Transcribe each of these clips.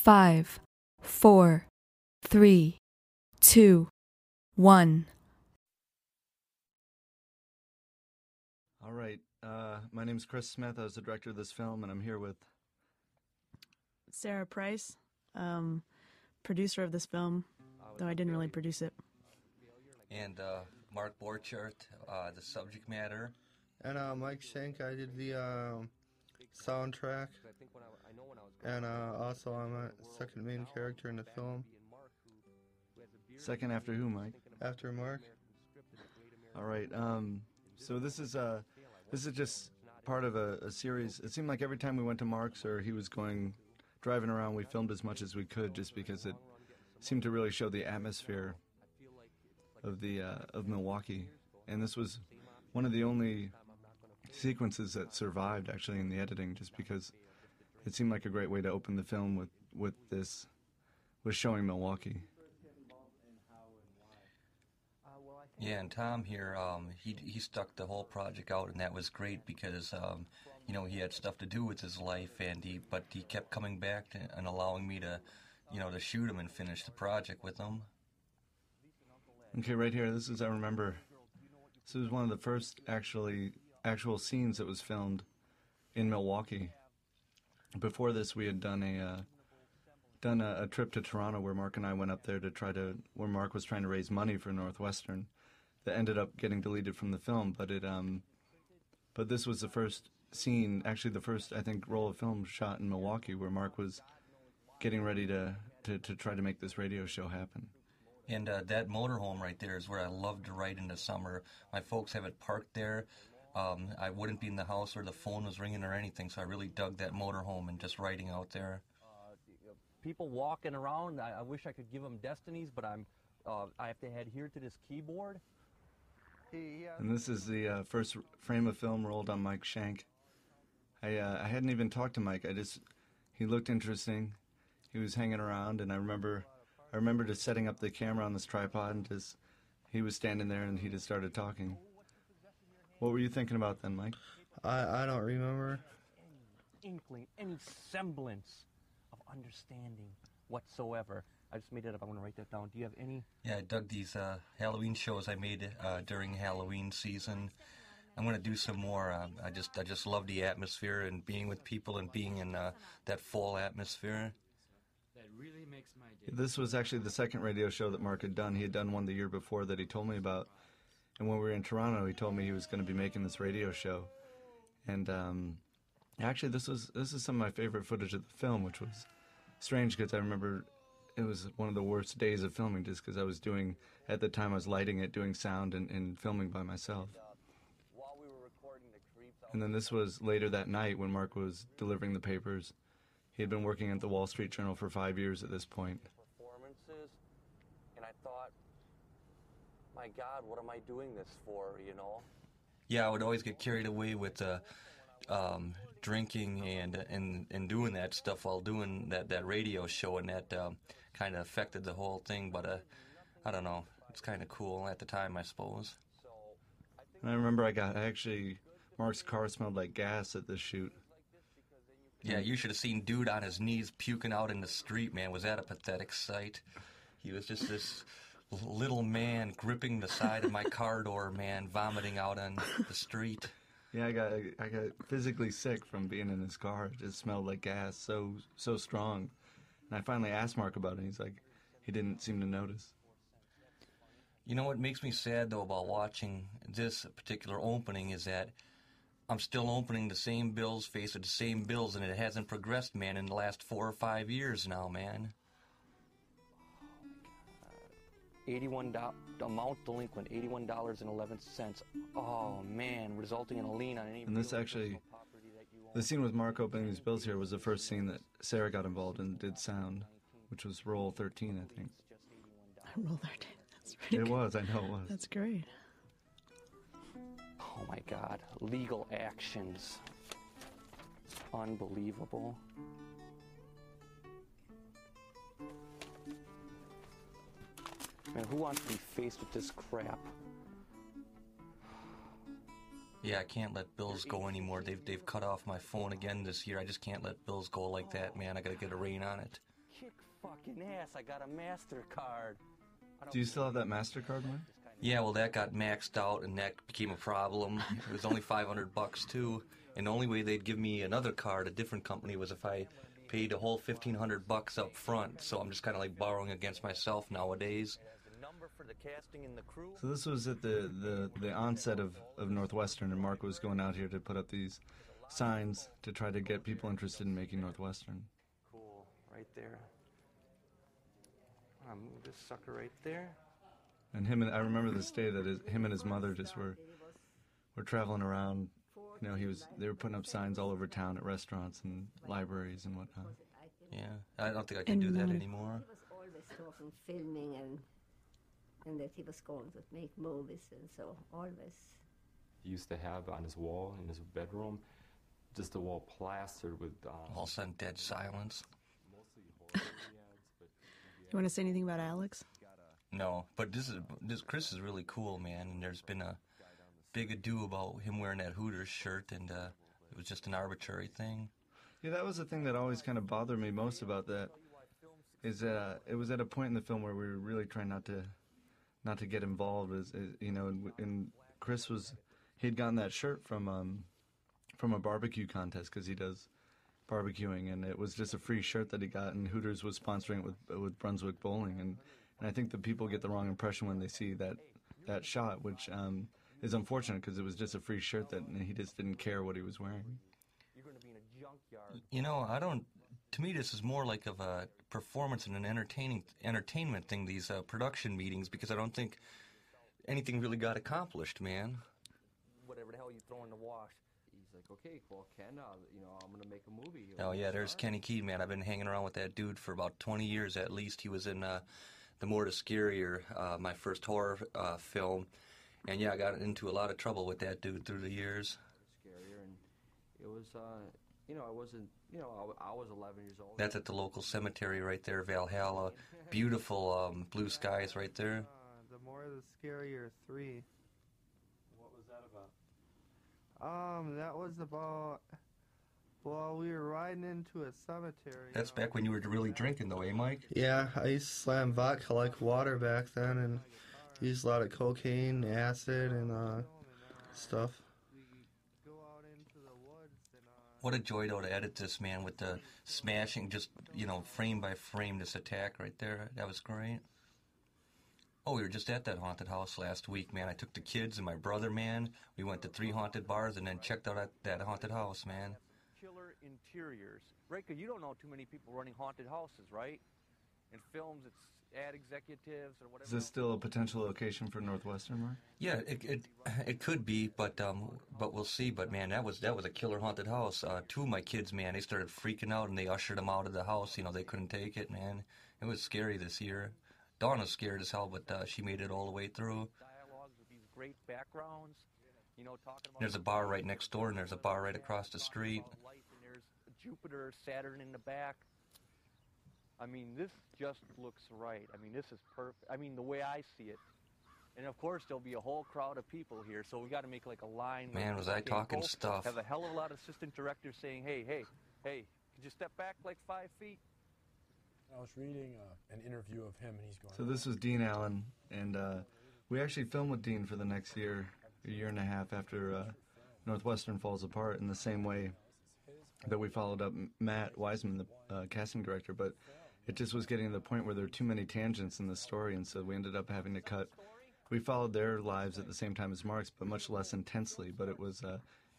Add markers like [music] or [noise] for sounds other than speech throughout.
five, four, three, two, one. All right. Uh, my name is Chris Smith. I was the director of this film, and I'm here with. Sarah Price, um, producer of this film, though I didn't really produce it. and uh, Mark Borchardt, uh, the subject matter. And uh, Mike Shank, I did the um, soundtrack. And uh, also, I'm a second main character in the film Second after who, Mike? after Mark. All right. Um, so this is uh, this is just part of a, a series. It seemed like every time we went to Mark's or he was going driving around, we filmed as much as we could, just because it seemed to really show the atmosphere of the uh, of Milwaukee. And this was one of the only sequences that survived actually in the editing, just because it seemed like a great way to open the film with with this with showing Milwaukee. Yeah, and Tom here, um, he he stuck the whole project out, and that was great because um, you know he had stuff to do with his life, and he but he kept coming back to, and allowing me to, you know, to shoot him and finish the project with him. Okay, right here. This is I remember. This was one of the first actually actual scenes that was filmed in Milwaukee. Before this, we had done a uh, done a, a trip to Toronto where Mark and I went up there to try to where Mark was trying to raise money for Northwestern. That ended up getting deleted from the film, but it um, but this was the first scene, actually the first I think roll of film shot in Milwaukee where Mark was getting ready to to, to try to make this radio show happen. And uh, that motorhome right there is where I love to ride in the summer. My folks have it parked there. Um, I wouldn't be in the house or the phone was ringing or anything, so I really dug that motorhome and just riding out there. people walking around. I, I wish I could give them destinies, but I'm uh, I have to adhere to this keyboard. And this is the uh, first frame of film rolled on Mike Shank. I uh, I hadn't even talked to Mike. I just he looked interesting. He was hanging around, and I remember I remember just setting up the camera on this tripod and just he was standing there and he just started talking. What were you thinking about then, Mike? I, I don't remember. Any Inkling, any semblance of understanding whatsoever. I just made it up. I want to write that down. Do you have any? Yeah, I dug these uh, Halloween shows I made uh, during Halloween season. I'm going to do some more. Um, I just I just love the atmosphere and being with people and being in uh, that fall atmosphere. That really makes my. This was actually the second radio show that Mark had done. He had done one the year before that he told me about. And when we were in Toronto, he told me he was going to be making this radio show. And um, actually, this was this is some of my favorite footage of the film, which was strange because I remember it was one of the worst days of filming just because I was doing at the time I was lighting it, doing sound, and, and filming by myself. And then this was later that night when Mark was delivering the papers. He had been working at the Wall Street Journal for five years at this point. performances, and I thought, my God, what am I doing this for? You know. Yeah, I would always get carried away with uh, um, drinking and, and and doing that stuff while doing that, that radio show, and that um, kind of affected the whole thing. But uh, I don't know, it's kind of cool at the time, I suppose. And I remember I got I actually Mark's car smelled like gas at this shoot. Yeah, you should have seen dude on his knees puking out in the street, man. Was that a pathetic sight? He was just this little man gripping the side of my car door, man, vomiting out on the street. Yeah, I got I got physically sick from being in his car. It just smelled like gas, so so strong. And I finally asked Mark about it. He's like, he didn't seem to notice. You know what makes me sad though about watching this particular opening is that I'm still opening the same bills, face of the same bills, and it hasn't progressed, man, in the last four or five years now, man. Eighty-one do- amount delinquent, eighty-one dollars and eleven cents. Oh man, resulting in a lien on any. And this actually, personal property that you own. the scene with Mark opening these bills here was the first scene that Sarah got involved in did sound, which was roll 13, I think. Roll that. That's pretty It good. was, I know it was. That's great. Oh my God, legal actions. Unbelievable. Man, who wants to be faced with this crap? Yeah, I can't let bills go anymore. They've they've cut off my phone again this year. I just can't let bills go like that, man. I gotta get a rein on it. kick fucking ass. I got a MasterCard. Don't you still have that MasterCard, Mike? Yeah, well, that got maxed out, and that became a problem. It was only 500 bucks too, and the only way they'd give me another card, a different company, was if I paid a whole 1500 bucks up front. So I'm just kind of like borrowing against myself nowadays. The number for the casting and the crew. So this was at the, the, the onset of, of Northwestern, and Mark was going out here to put up these signs to try to get people interested in making Northwestern. Cool, right there. I'm move this sucker right there. And him and I remember this day that his, him and his mother just were were traveling around. You know, he was they were putting up signs all over town at restaurants and libraries and whatnot. Yeah, I don't think I can do that And, anymore. He was always talking filming and and that he was going to make movies and so always. He used to have on his wall in his bedroom just a wall plastered with um, All of a sudden, dead silence. mostly horror ads, but [laughs] You want to say anything about Alex? No, but this is this Chris is really cool, man. And there's been a big ado about him wearing that Hooters shirt, and uh, it was just an arbitrary thing. Yeah, that was the thing that always kind of bothered me most about that. Is that uh, it was at a point in the film where we were really trying not to, not to get involved. As, as you know, and, and Chris was, he'd gotten that shirt from um, from a barbecue contest because he does barbecuing, and it was just a free shirt that he got, and Hooters was sponsoring it with with Brunswick Bowling, and and I think that people get the wrong impression when they see that that shot, which um, is unfortunate because it was just a free shirt that he just didn't care what he was wearing. You're going to be in a junkyard. You know, I don't. To me, this is more like of a performance and an entertaining entertainment thing. These uh, production meetings, because I don't think anything really got accomplished, man. Whatever the hell you throw in the wash. He's like, okay, well, Ken, uh, you know, I'm gonna make a movie. Oh yeah, there's? Kenny Key, man. I've been hanging around with that dude for about 20 years at least. He was in uh, the More the Scarier, uh, my first horror uh, film, and yeah, I got into a lot of trouble with that dude through the years. Scarier, and it was, uh, you know, I wasn't, you know, I, w- I was 11 years old. That's at the local cemetery right there, Valhalla. Beautiful um, blue skies right there. Uh, the more the scarier three. what was that about? Um, that was about. Well, we were riding into a cemetery. That's back when you were really drinking, though, eh, Mike? Yeah, I used to slam vodka like water back then, and used a lot of cocaine, acid, and uh, stuff. Go out into the woods and. Uh, What a joy, though, to edit this, man, with the smashing, just, you know, frame by frame, this attack right there. That was great. Oh, we were just at that haunted house last week, man. I took the kids and my brother, man. We went to three haunted bars and then checked out at that haunted house, man. Killer interiors. Right, 'cause you don't know too many people running haunted houses, right? In films, it's ad executives or whatever. Is this still a potential location for Northwestern, Mark? Yeah, it it, it could be, but um, but we'll see. But man, that was that was a killer haunted house. Uh, two of my kids, man, they started freaking out and they ushered them out of the house. You know, they couldn't take it, man. It was scary this year. Dawn was scared as hell, but uh, she made it all the way through. dialogues with these great backgrounds. You know, talking about There's a bar right next door, and there's a bar right across the street. About life, and there's Jupiter, Saturn in the back. I mean, this just looks right. I mean, this is perfect. I mean, the way I see it. And of course, there'll be a whole crowd of people here, so we got to make like a line. Man, was I talking people. stuff. Have a hell of a lot of assistant directors saying, "Hey, hey, hey, could you step back like five feet?" I was reading uh, an interview of him, and he's going. So this was Dean Allen, and uh, we actually filmed with Dean for the next year, a year and a half after uh, Northwestern falls apart. In the same way that we followed up Matt Wiseman, the uh, casting director, but it just was getting to the point where there were too many tangents in the story, and so we ended up having to cut. We followed their lives at the same time as Mark's, but much less intensely. But it was. Uh,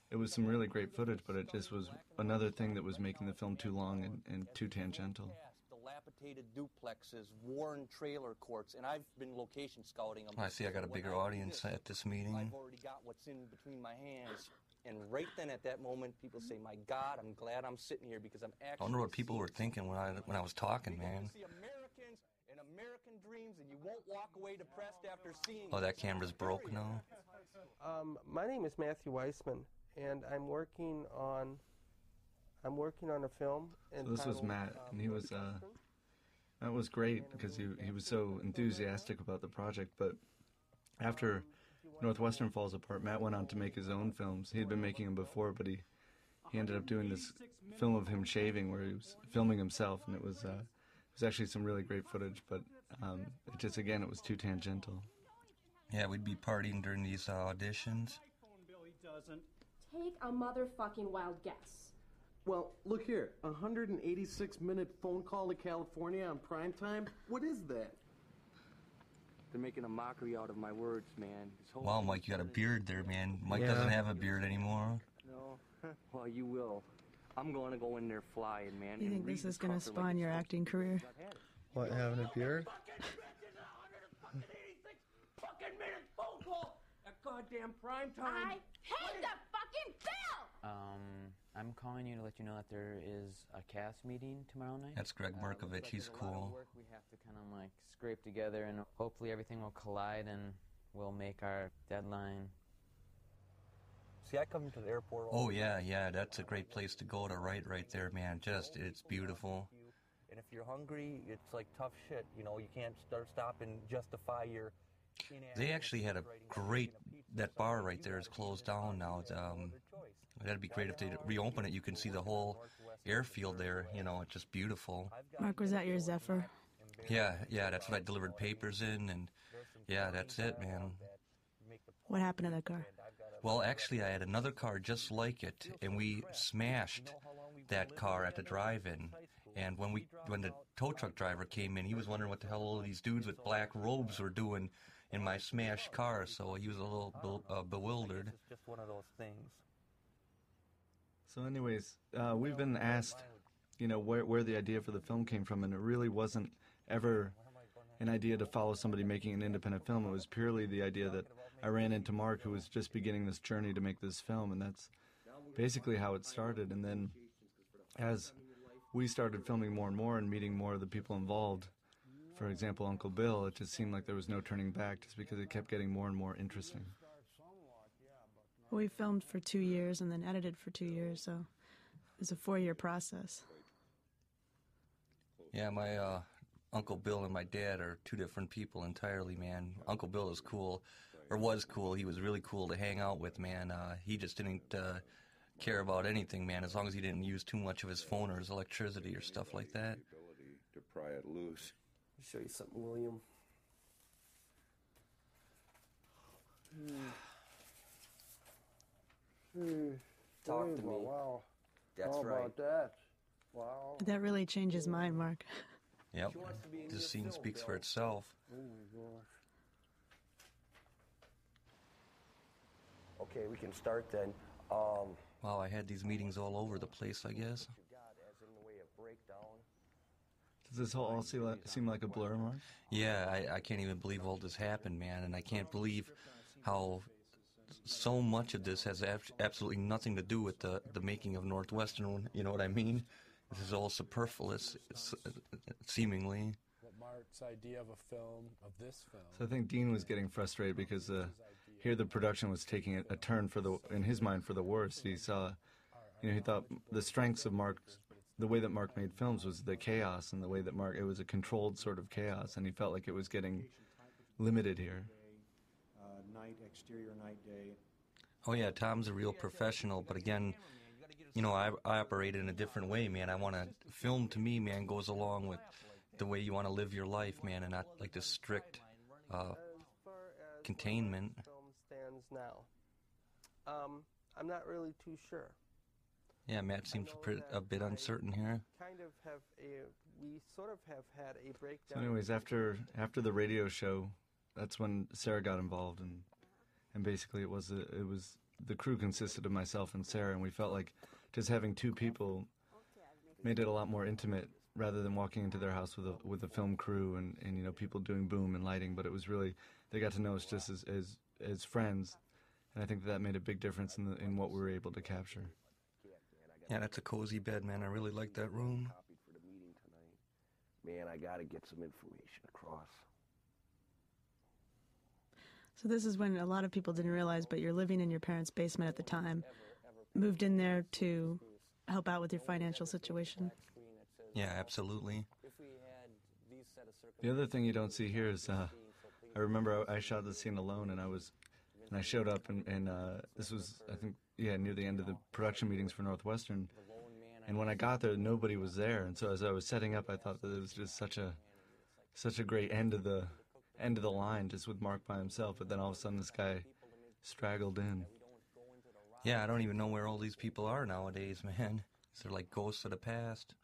it was some really great footage, but it just was another thing that was making the film too long and, and too tangential. Dilapidated duplexes, worn trailer courts, and I've been location scouting them. I see. I got a bigger audience at this meeting. I've already got what's in between my hands. And right then, at that moment, people say, "My God, I'm glad I'm sitting here because I'm actually." I wonder what people were thinking when I when I was talking, man. see Americans and American dreams, and you won't walk away depressed after seeing. Oh, that camera's broke now. Um, my name is Matthew Weissman, and I'm working on I'm working on a film. So this was Matt, um, and he was uh, that was great because he he was so enthusiastic about the project. But after Northwestern falls apart, Matt went on to make his own films. He had been making them before, but he he ended up doing this film of him shaving, where he was filming himself, and it was uh, it was actually some really great footage, but um, it just again it was too tangential. Yeah, we'd be partying during these uh, auditions. doesn't. Take a motherfucking wild guess. Well, look here. A 186 minute phone call to California on prime time? What is that? They're making a mockery out of my words, man. Wow, thing Mike, you got a beard there, man. Mike Yeah. doesn't have a beard anymore. No. [laughs] well, you will. I'm going to go in there flying, man. You think this is going to cover like spawn your acting career? What, having a beard? Fucking minute phone call at goddamn prime time. I hate the fucking bill! Um, I'm calling you to let you know that there is a cast meeting tomorrow night. That's Greg Uh, like He's there's a lot of cool. work we have to kind of like scrape together, and hopefully everything will collide and we'll make our deadline. See, I come to the airport. all Oh the yeah, time. yeah, that's a great place to go to write right there, man. Just it's beautiful. And if you're hungry, it's like tough shit. You know, you can't start stop and justify your. They actually had a great that bar right there is closed down now. It's, Um, that'd be great if they reopen it. You can see the whole airfield there. You know, it's just beautiful. Mark, was that your Zephyr? Yeah, yeah, that's what I delivered papers in, and yeah, that's it, man. What happened to that car? Well, actually, I had another car just like it, and we smashed that car at the drive-in. And when we, when the tow truck driver came in, he was wondering what the hell all of these dudes with black robes were doing in my smashed car. So he was a little be- uh, bewildered. It's just one of those things. So, anyways, uh, we've been asked, you know, where where the idea for the film came from, and it really wasn't ever an idea to follow somebody making an independent film. It was purely the idea that I ran into Mark, who was just beginning this journey to make this film, and that's basically how it started. And then, as we started filming more and more and meeting more of the people involved, for example, Uncle Bill, it just seemed like there was no turning back, just because it kept getting more and more interesting. We filmed for two years and then edited for two years, so it was a four-year process. Yeah, my uh, Uncle Bill and my dad are two different people entirely, man. Uncle Bill is cool, or was cool. He was really cool to hang out with, man. Uh, he just didn't uh, care about anything, man, as long as he didn't use too much of his phone or his electricity or stuff like that. to pry it loose. show you something, William. [sighs] Talk to me. Wow. That's How right. about that? Wow. That really changes mine, Mark. [laughs] Yep, this scene speaks for itself. Oh my gosh. Okay, we can start then. Um, Wow, I had these meetings all over the place, I guess. as in the way of breakdown. Does this whole all seem like, seem like a blur, Mark? Yeah, I, I can't even believe all this happened, man, and I can't believe how so much of this has ab- absolutely nothing to do with the, the making of Northwestern. You know what I mean? This is all superfluous, seemingly. What Mark's idea of a film, of this film, So I think Dean was getting frustrated because uh, here the production was taking a, a turn for the in his mind for the worst. He saw, you know, he thought the strengths of Mark, the way that Mark made films was the chaos and the way that Mark it was a controlled sort of chaos, and he felt like it was getting limited here. Night, exterior night, day. Oh yeah, Tom's a real professional, but again, you know, I, I operate in a different way, man. I want to film to me, man, goes along with the way you want to live your life, man, and not like this strict uh, containment. film stands now. Um, I'm not really too sure. Yeah, Matt seems a, bit- a bit uncertain here. Kind of have a, we sort of have had a So, anyways, after after the radio show, that's when Sarah got involved, and and basically it was a, it was the crew consisted of myself and Sarah, and we felt like just having two people made it a lot more intimate rather than walking into their house with a with a film crew and, and you know people doing boom and lighting. But it was really they got to know us just as as, as friends, and I think that made a big difference in the, in what we were able to capture. Yeah, that's a cozy bed, man. I really like that room. For the meeting tonight. Man, I gotta get some information across. So this is when a lot of people didn't realize, but you're living in your parents' basement at the time. Moved in there to help out with your financial situation. Yeah, absolutely. The other thing you don't see here is, uh, I remember I, I shot the scene alone, and I was, and I showed up, and, and uh, this was, I think, yeah, near the end of the production meetings for Northwestern, And when I got there, nobody was there. And so as I was setting up, I thought that it was just such a such a great end of the end of the line, just with Mark by himself. But then all of a sudden, this guy straggled in. Yeah, I don't even know where all these people are nowadays, man. They're like ghosts of the past.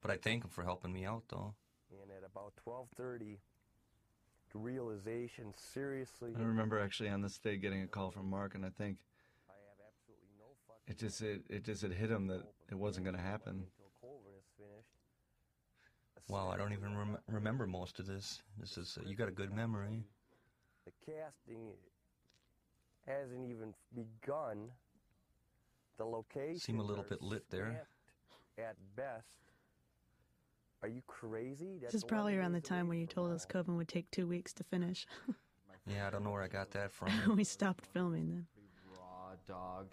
But I thank him for helping me out, though. And at about 12:30, the realization seriously. I remember actually on this day getting a call from Mark, and I think it just it, it just had hit him that it wasn't going to happen. Wow, I don't even rem- remember most of this. This is uh, you got a good memory. The casting hasn't even begun. The location Seem a little bit lit there. At best. Are you crazy? This is probably around the time when you told us Coven would take two weeks to finish. [laughs] Yeah, I don't know where I got that from. [laughs] we stopped filming then. raw dog.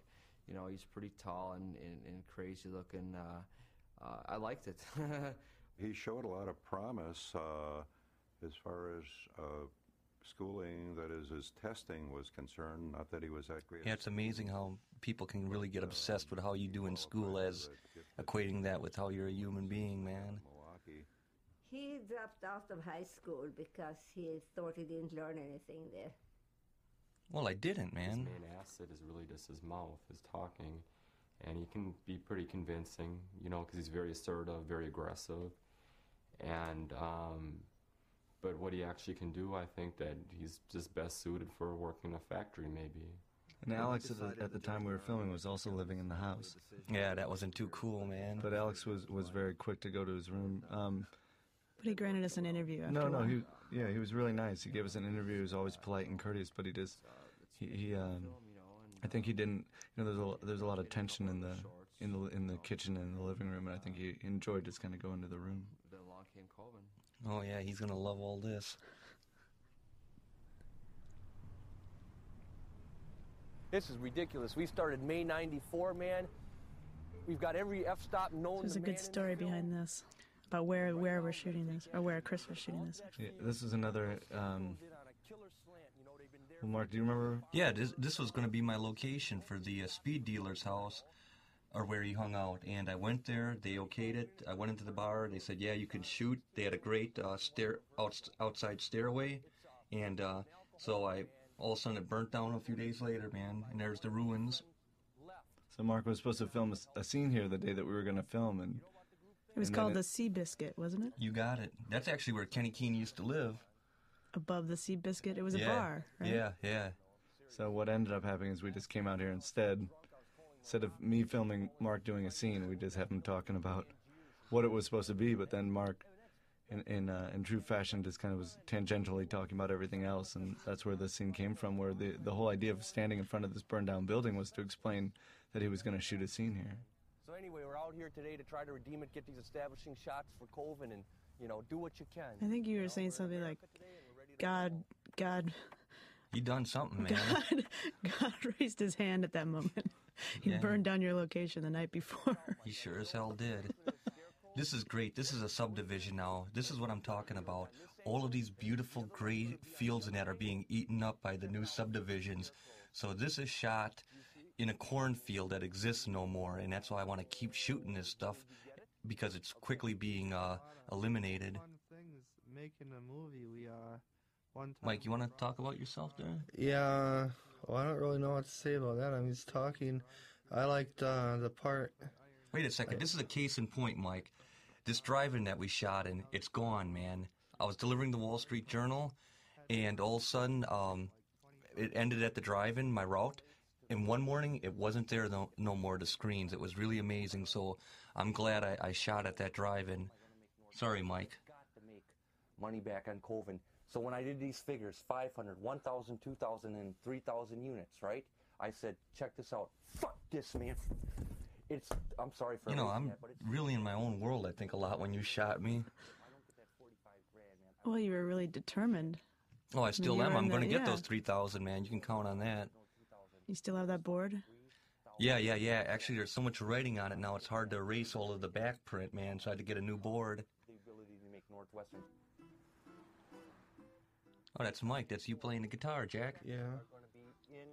You know, he's pretty tall and, and, and crazy looking. Uh, uh, I liked it. [laughs] He showed a lot of promise uh, as far as uh, schooling, that is, his testing was concerned. Not that he was that great. Yeah, it's amazing how people can really get obsessed with how you do in school as equating that with how you're a human being, man. He dropped out of high school because he thought he didn't learn anything there. Well, I didn't, man. His man. main asset is really just his mouth, his talking, and he can be pretty convincing, you know, because he's very assertive, very aggressive, and um, but what he actually can do, I think that he's just best suited for working in a factory, maybe. And Alex, at the, at the time we were filming, was also living in the house. Yeah, that wasn't too cool, man. But Alex was, was very quick to go to his room. Um, But he granted us an interview after no, no, he yeah, he was really nice. He gave us an interview. He was always polite and courteous, but he just he, he um, I think he didn't. You know, there's a there's a lot of tension in the in the in the kitchen and the living room, and I think he enjoyed just kind of going to the room. then along came Coven. Oh yeah, he's gonna love all this. This is ridiculous. We started May 94, man. We've got every F stop known There's a good story behind this about where where we're shooting this or where Chris was shooting this. Yeah, this is another. Um, well, Mark, do you remember? Yeah, this, this was going to be my location for the uh, speed dealer's house, or where he hung out. And I went there. They okayed it. I went into the bar. They said, "Yeah, you can shoot." They had a great uh, stair outs outside stairway, and uh, so I all of a sudden it burnt down a few days later, man. And there's the ruins. So Mark was supposed to film a scene here the day that we were going to film, and It was and then called the Sea Biscuit, wasn't it? You got it. That's actually where Kenny Keene used to live. Above the Sea Biscuit, it was a Yeah. bar, right? Yeah, yeah. So what ended up happening is we just came out here instead. Instead of me filming Mark doing a scene, we just have him talking about what it was supposed to be. But then Mark, in in, uh, in true fashion, just kind of was tangentially talking about everything else, and that's where the scene came from. Where the the whole idea of standing in front of this burned down building was to explain that he was going to shoot a scene here. So anyway, we're out here today to try to redeem it, get these establishing shots for Coven, and you know, do what you can. I think you were saying something like, "God, God, He done something, man. [laughs] God, God raised His hand at that moment. He Yeah. burned down your location the night before." [laughs] He sure as hell did. This is great. This is a subdivision now. This is what I'm talking about. All of these beautiful gray fields and that are being eaten up by the new subdivisions. So this is shot in a cornfield that exists no more, and that's why I want to keep shooting this stuff because it's quickly being uh, eliminated. Fun things making a movie. We one time. Mike, you want to talk about yourself there? Yeah. Well, I don't really know what to say about that. I'm just talking. I liked uh, the part. Wait a second. This is a case in point, Mike. This drive-in that we shot in, it's gone, man. I was delivering the Wall Street Journal, and all of a sudden, um, it ended at the drive-in, my route. And one morning, it wasn't there no, no more. The screens. It was really amazing. So I'm glad I, I shot at that drive-in. Sorry, Mike. got to make money back on Coven. So when I did these figures, 500, 1,000, 2,000, and 3,000 units, right? I said, check this out. Fuck this, man. It's, I'm sorry for You know, I'm that, but it's really in my own world. I think a lot when you shot me. Well, you were really determined. Oh, I still you am. I'm going to get yeah. those 3,000, man. You can count on that. You still have that board? Yeah, yeah, yeah. Actually, there's so much writing on it now, it's hard to erase all of the back print, man. So I had to get a new board. the ability to make Northwestern. Oh, that's Mike. That's you playing the guitar, Jack. Yeah. Are going to be in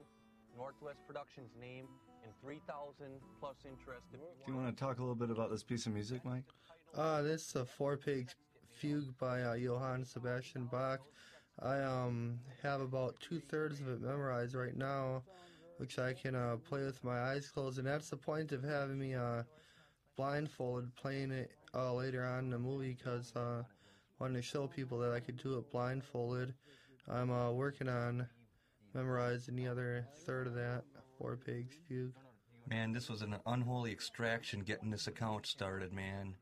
Northwest Productions' name and 3,000 plus interest. Do you want to talk a little bit about this piece of music, Mike? Uh, this is a four page fugue by uh, Johann Sebastian Bach. I um have about two thirds of it memorized right now, which I can uh, play with my eyes closed, and that's the point of having me uh, blindfolded playing it uh, later on in the movie because uh, wanted to show people that I could do it blindfolded. I'm uh, working on memorizing the other third of that four Pig's fugue. Man, this was an unholy extraction getting this account started, man.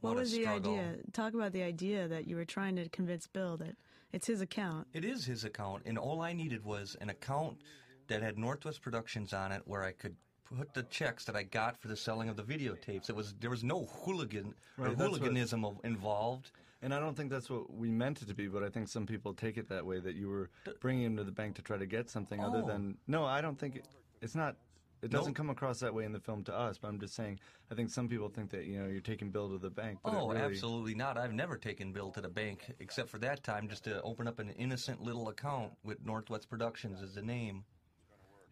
What What was the idea? Talk about the idea that you were trying to convince Bill that it's his account. It is his account, and all I needed was an account that had Northwest Productions on it, where I could put the checks that I got for the selling of the videotapes. It was there was no hooligan or Right, that's what- hooliganism involved. And I don't think that's what we meant it to be, but I think some people take it that way that you were bringing him to the bank to try to get something other Oh. than. No, I don't think it, it's not. It doesn't come across that way in the film to us, but I'm just saying. I think some people think that you know you're taking Bill to the bank. Oh, really, absolutely not. I've never taken Bill to the bank except for that time just to open up an innocent little account with Northwest Productions as the name.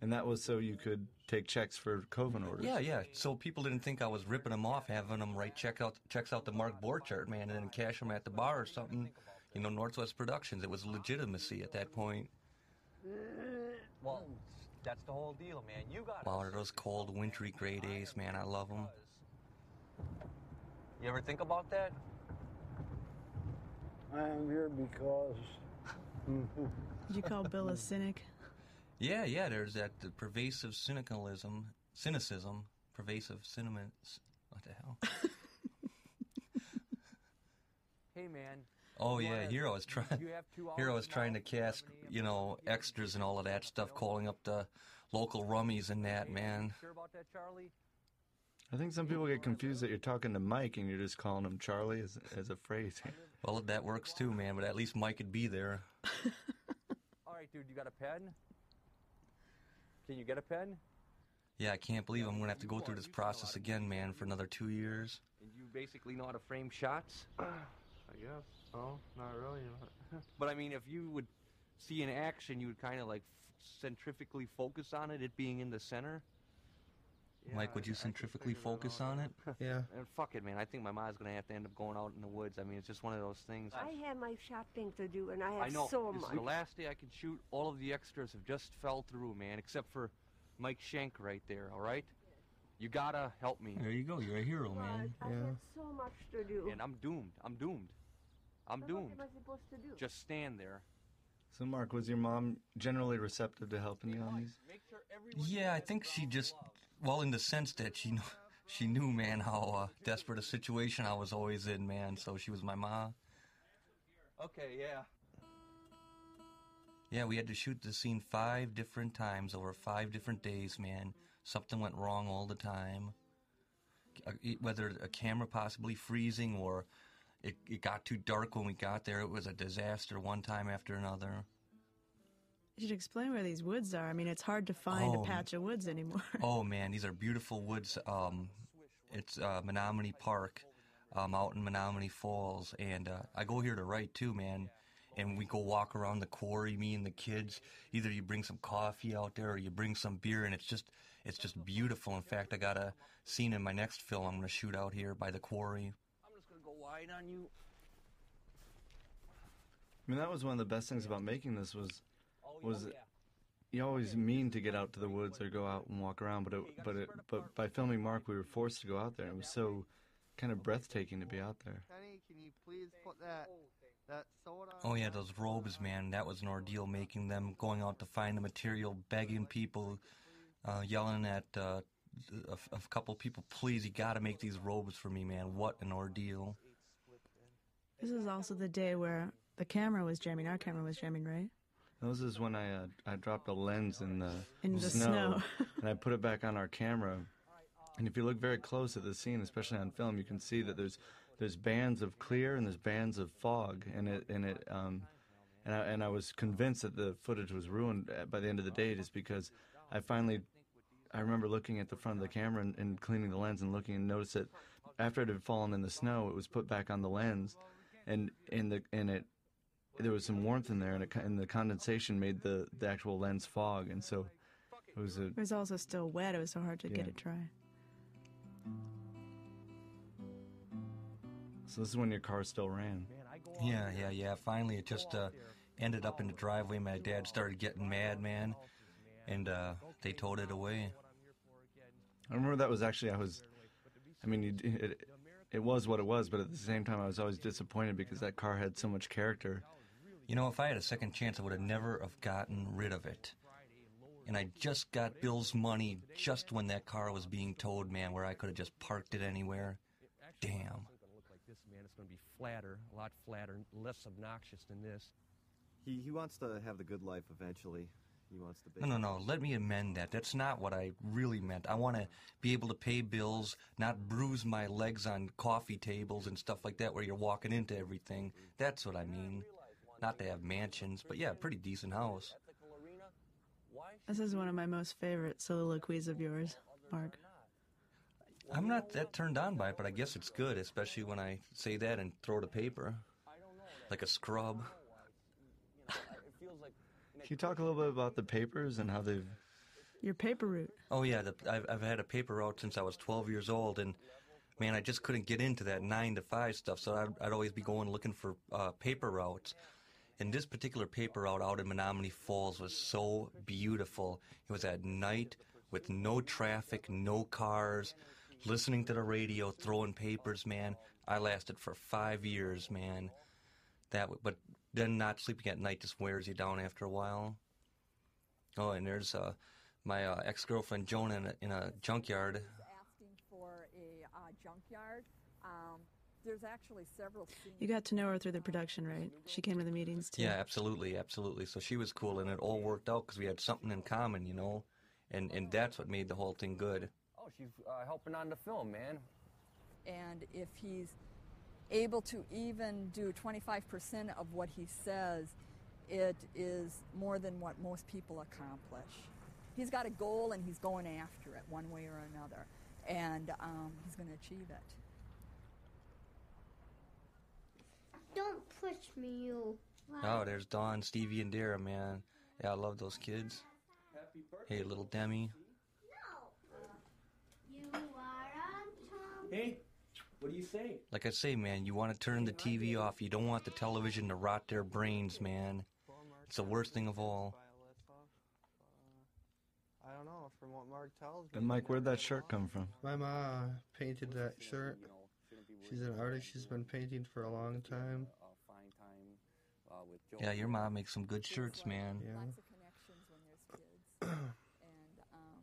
And that was so you could take checks for Coven orders. Yeah, yeah. So people didn't think I was ripping them off, having them write check out checks out the Mark Borchardt, man, and then cash them at the bar or something. You know, Northwest Productions. It was legitimacy at that point. Well, that's the whole deal, man. You got Wow, are those cold, wintry gray days, man. I love them. You ever think about that? I am here because. [laughs] Did you call Bill a cynic? Yeah, yeah. There's that uh, pervasive cynicalism, cynicism, pervasive cinnamon. What the hell? [laughs] Hey, man. Oh you yeah, wanna- Hero is trying. you have two Hero is trying to cast, you know, extras and all of that stuff, calling up the local rummies and that, man. Sure about that, Charlie? I think some people get confused that you're talking to Mike and you're just calling him Charlie as, as a phrase. [laughs] Well, that works too, man. But at least Mike could be there. [laughs] All right, dude, you got a pen? Can you get a pen? Yeah, I can't believe I'm gonna have to go through this process again, man, for another two years. And you basically know how to frame shots? [clears throat] I guess. Oh, not really. [laughs] But I mean, if you would see an action, you would kind of like f- centrifugally focus on it, it being in the center. Mike, would you centrifugally focus on it? [laughs] Yeah. And fuck it, man. I think my mom's gonna have to end up going out in the woods. I mean, it's just one of those things. I have my shopping to do, and I have I know. so this much. is the last day I can shoot. All of the extras have just fell through, man, except for Mike Shank right there. All right. You gotta help me. There you go. You're a hero, man. I have so much to do. And I'm doomed. I'm doomed. I'm So doomed. What am I supposed to do? Just stand there. So, Mark, was your mom generally receptive to helping you on these? Yeah, I think she just, well, in the sense that she, kn- [laughs] she knew, man, how uh, desperate a situation I was always in, man. So she was my ma. Okay, yeah. Yeah, we had to shoot the scene five different times over five different days, man. Something went wrong all the time. Uh, Whether a camera possibly freezing or it, it got too dark when we got there, it was a disaster one time after another. You should explain where these woods are. I mean, it's hard to find Oh. a patch of woods anymore. [laughs] Oh man, these are beautiful woods. Um, it's uh, Menomonee Park, um, out in Menomonee Falls, and uh, I go here to write too, man. And we go walk around the quarry, me and the kids. Either you bring some coffee out there, or you bring some beer, and it's just, it's just beautiful. In fact, I got a scene in my next film I'm going to shoot out here by the quarry. I'm just gonna go wide on you. I mean, that was one of the best things about making this was was you always mean to get out to the woods or go out and walk around, but it, but it, but by filming Mark, we were forced to go out there. It was so kind of breathtaking to be out there. Can you please put that that? Oh yeah, those robes, man. That was an ordeal making them, going out to find the material, begging people, uh, yelling at uh, a, a couple people, please, you got to make these robes for me, man. What an ordeal. This is also the day where the camera was jamming. Our camera was jamming, right? This is when I uh, I dropped a lens in the In the snow. and I put it back on our camera. And if you look very close at the scene, especially on film, you can see that there's there's bands of clear and there's bands of fog, and it and it um, and I, and I was convinced that the footage was ruined uh, by the end of the day, just because I finally I remember looking at the front of the camera and, and cleaning the lens and looking and noticed that after it had fallen in the snow, it was put back on the lens, and in the and it there was some warmth in there, and, it, and the condensation made the, the actual lens fog, and so It was a It was also still wet. It was so hard to get it dry. so this is when your car still ran. Yeah, yeah, yeah. Finally, it just uh, ended up in the driveway. My dad started getting mad, man, and uh, they towed it away. I remember that was actually I was, I mean, you, it it was what it was, but at the same time I was always disappointed because that car had so much character. You know, if I had a second chance, I would have never have gotten rid of it. And I just got Bill's money just when that car was being towed, man, where I could have just parked it anywhere. Damn. It's going to look like this, man. It's going to be flatter, a lot flatter, less obnoxious than this. He, he wants to have the good life eventually. He wants to be. No, no, no. Let me amend that. That's not what I really meant. I want to be able to pay bills, not bruise my legs on coffee tables and stuff like that where you're walking into everything. That's what I mean. Not to have mansions, but yeah, pretty decent house. This is one of my most favorite soliloquies of yours, Mark. I'm not that turned on by it, but I guess it's good, especially when I say that and throw the paper. Like a scrub. Can you talk a little bit about the papers and how they've? Your paper route. Oh yeah, the, I've I've had a paper route since I was 12 years old, and man, I just couldn't get into that nine to five stuff. So I'd, I'd always be going looking for uh, paper routes. And this particular paper route out in Menomonee Falls was so beautiful. It was at night with no traffic, no cars, listening to the radio, throwing papers. Man, I lasted for five years, man. That, but then not sleeping at night just wears you down after a while. Oh, and there's uh, my uh, ex-girlfriend Joan in a, in a junkyard. asking for a uh, junkyard. Um, there's actually several scenes. You got to know her through the production, right? She came to the meetings too. Yeah, absolutely, absolutely. So she was cool, and it all worked out because we had something in common, you know, and and that's what made the whole thing good. Oh, she's uh, helping on the film, man. And if he's able to even do 25% of what he says, it is more than what most people accomplish. He's got a goal and he's going after it one way or another, and um, he's going to achieve it. Don't push me, you. Oh, there's Don, Stevie, and Dara, man. Yeah, I love those kids. Hey, little Demi. No. You are on top. Hey, what do you say? Like I say, man, you want to turn the TV off. You don't want the television to rot their brains, man. It's the worst thing of all. I don't know. From what Mark tells me. And Mike, where'd that shirt come from? My mom painted that shirt. She's an artist. She's been painting for a long time. Yeah, your mom makes some good shirts, man. Lots of connections when there's kids, [clears throat] and um,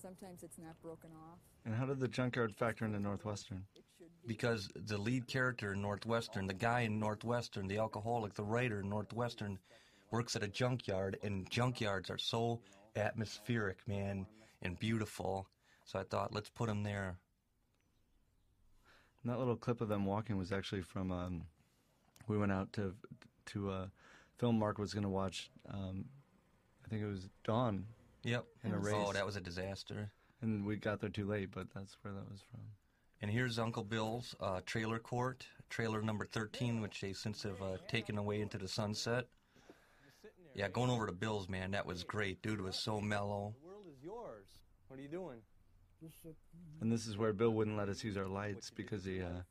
sometimes it's not broken off. And how did the junkyard factor into Northwestern? Because the lead character in Northwestern, the guy in Northwestern, the alcoholic, the writer in Northwestern, works at a junkyard, and junkyards are so atmospheric, man, and beautiful. So I thought, let's put him there. And that little clip of them walking was actually from. Um, we went out to to uh, film. Mark was going to watch. Um, I think it was Dawn. Yep. In a race. Oh, that was a disaster. And we got there too late, but that's where that was from. And here's Uncle Bill's uh, trailer court, trailer number 13, which they since have uh, taken away into the sunset. Yeah, going over to Bill's, man, that was great. Dude was so mellow. The world is yours. What are you doing? And this is where Bill wouldn't let us use our lights because he uh,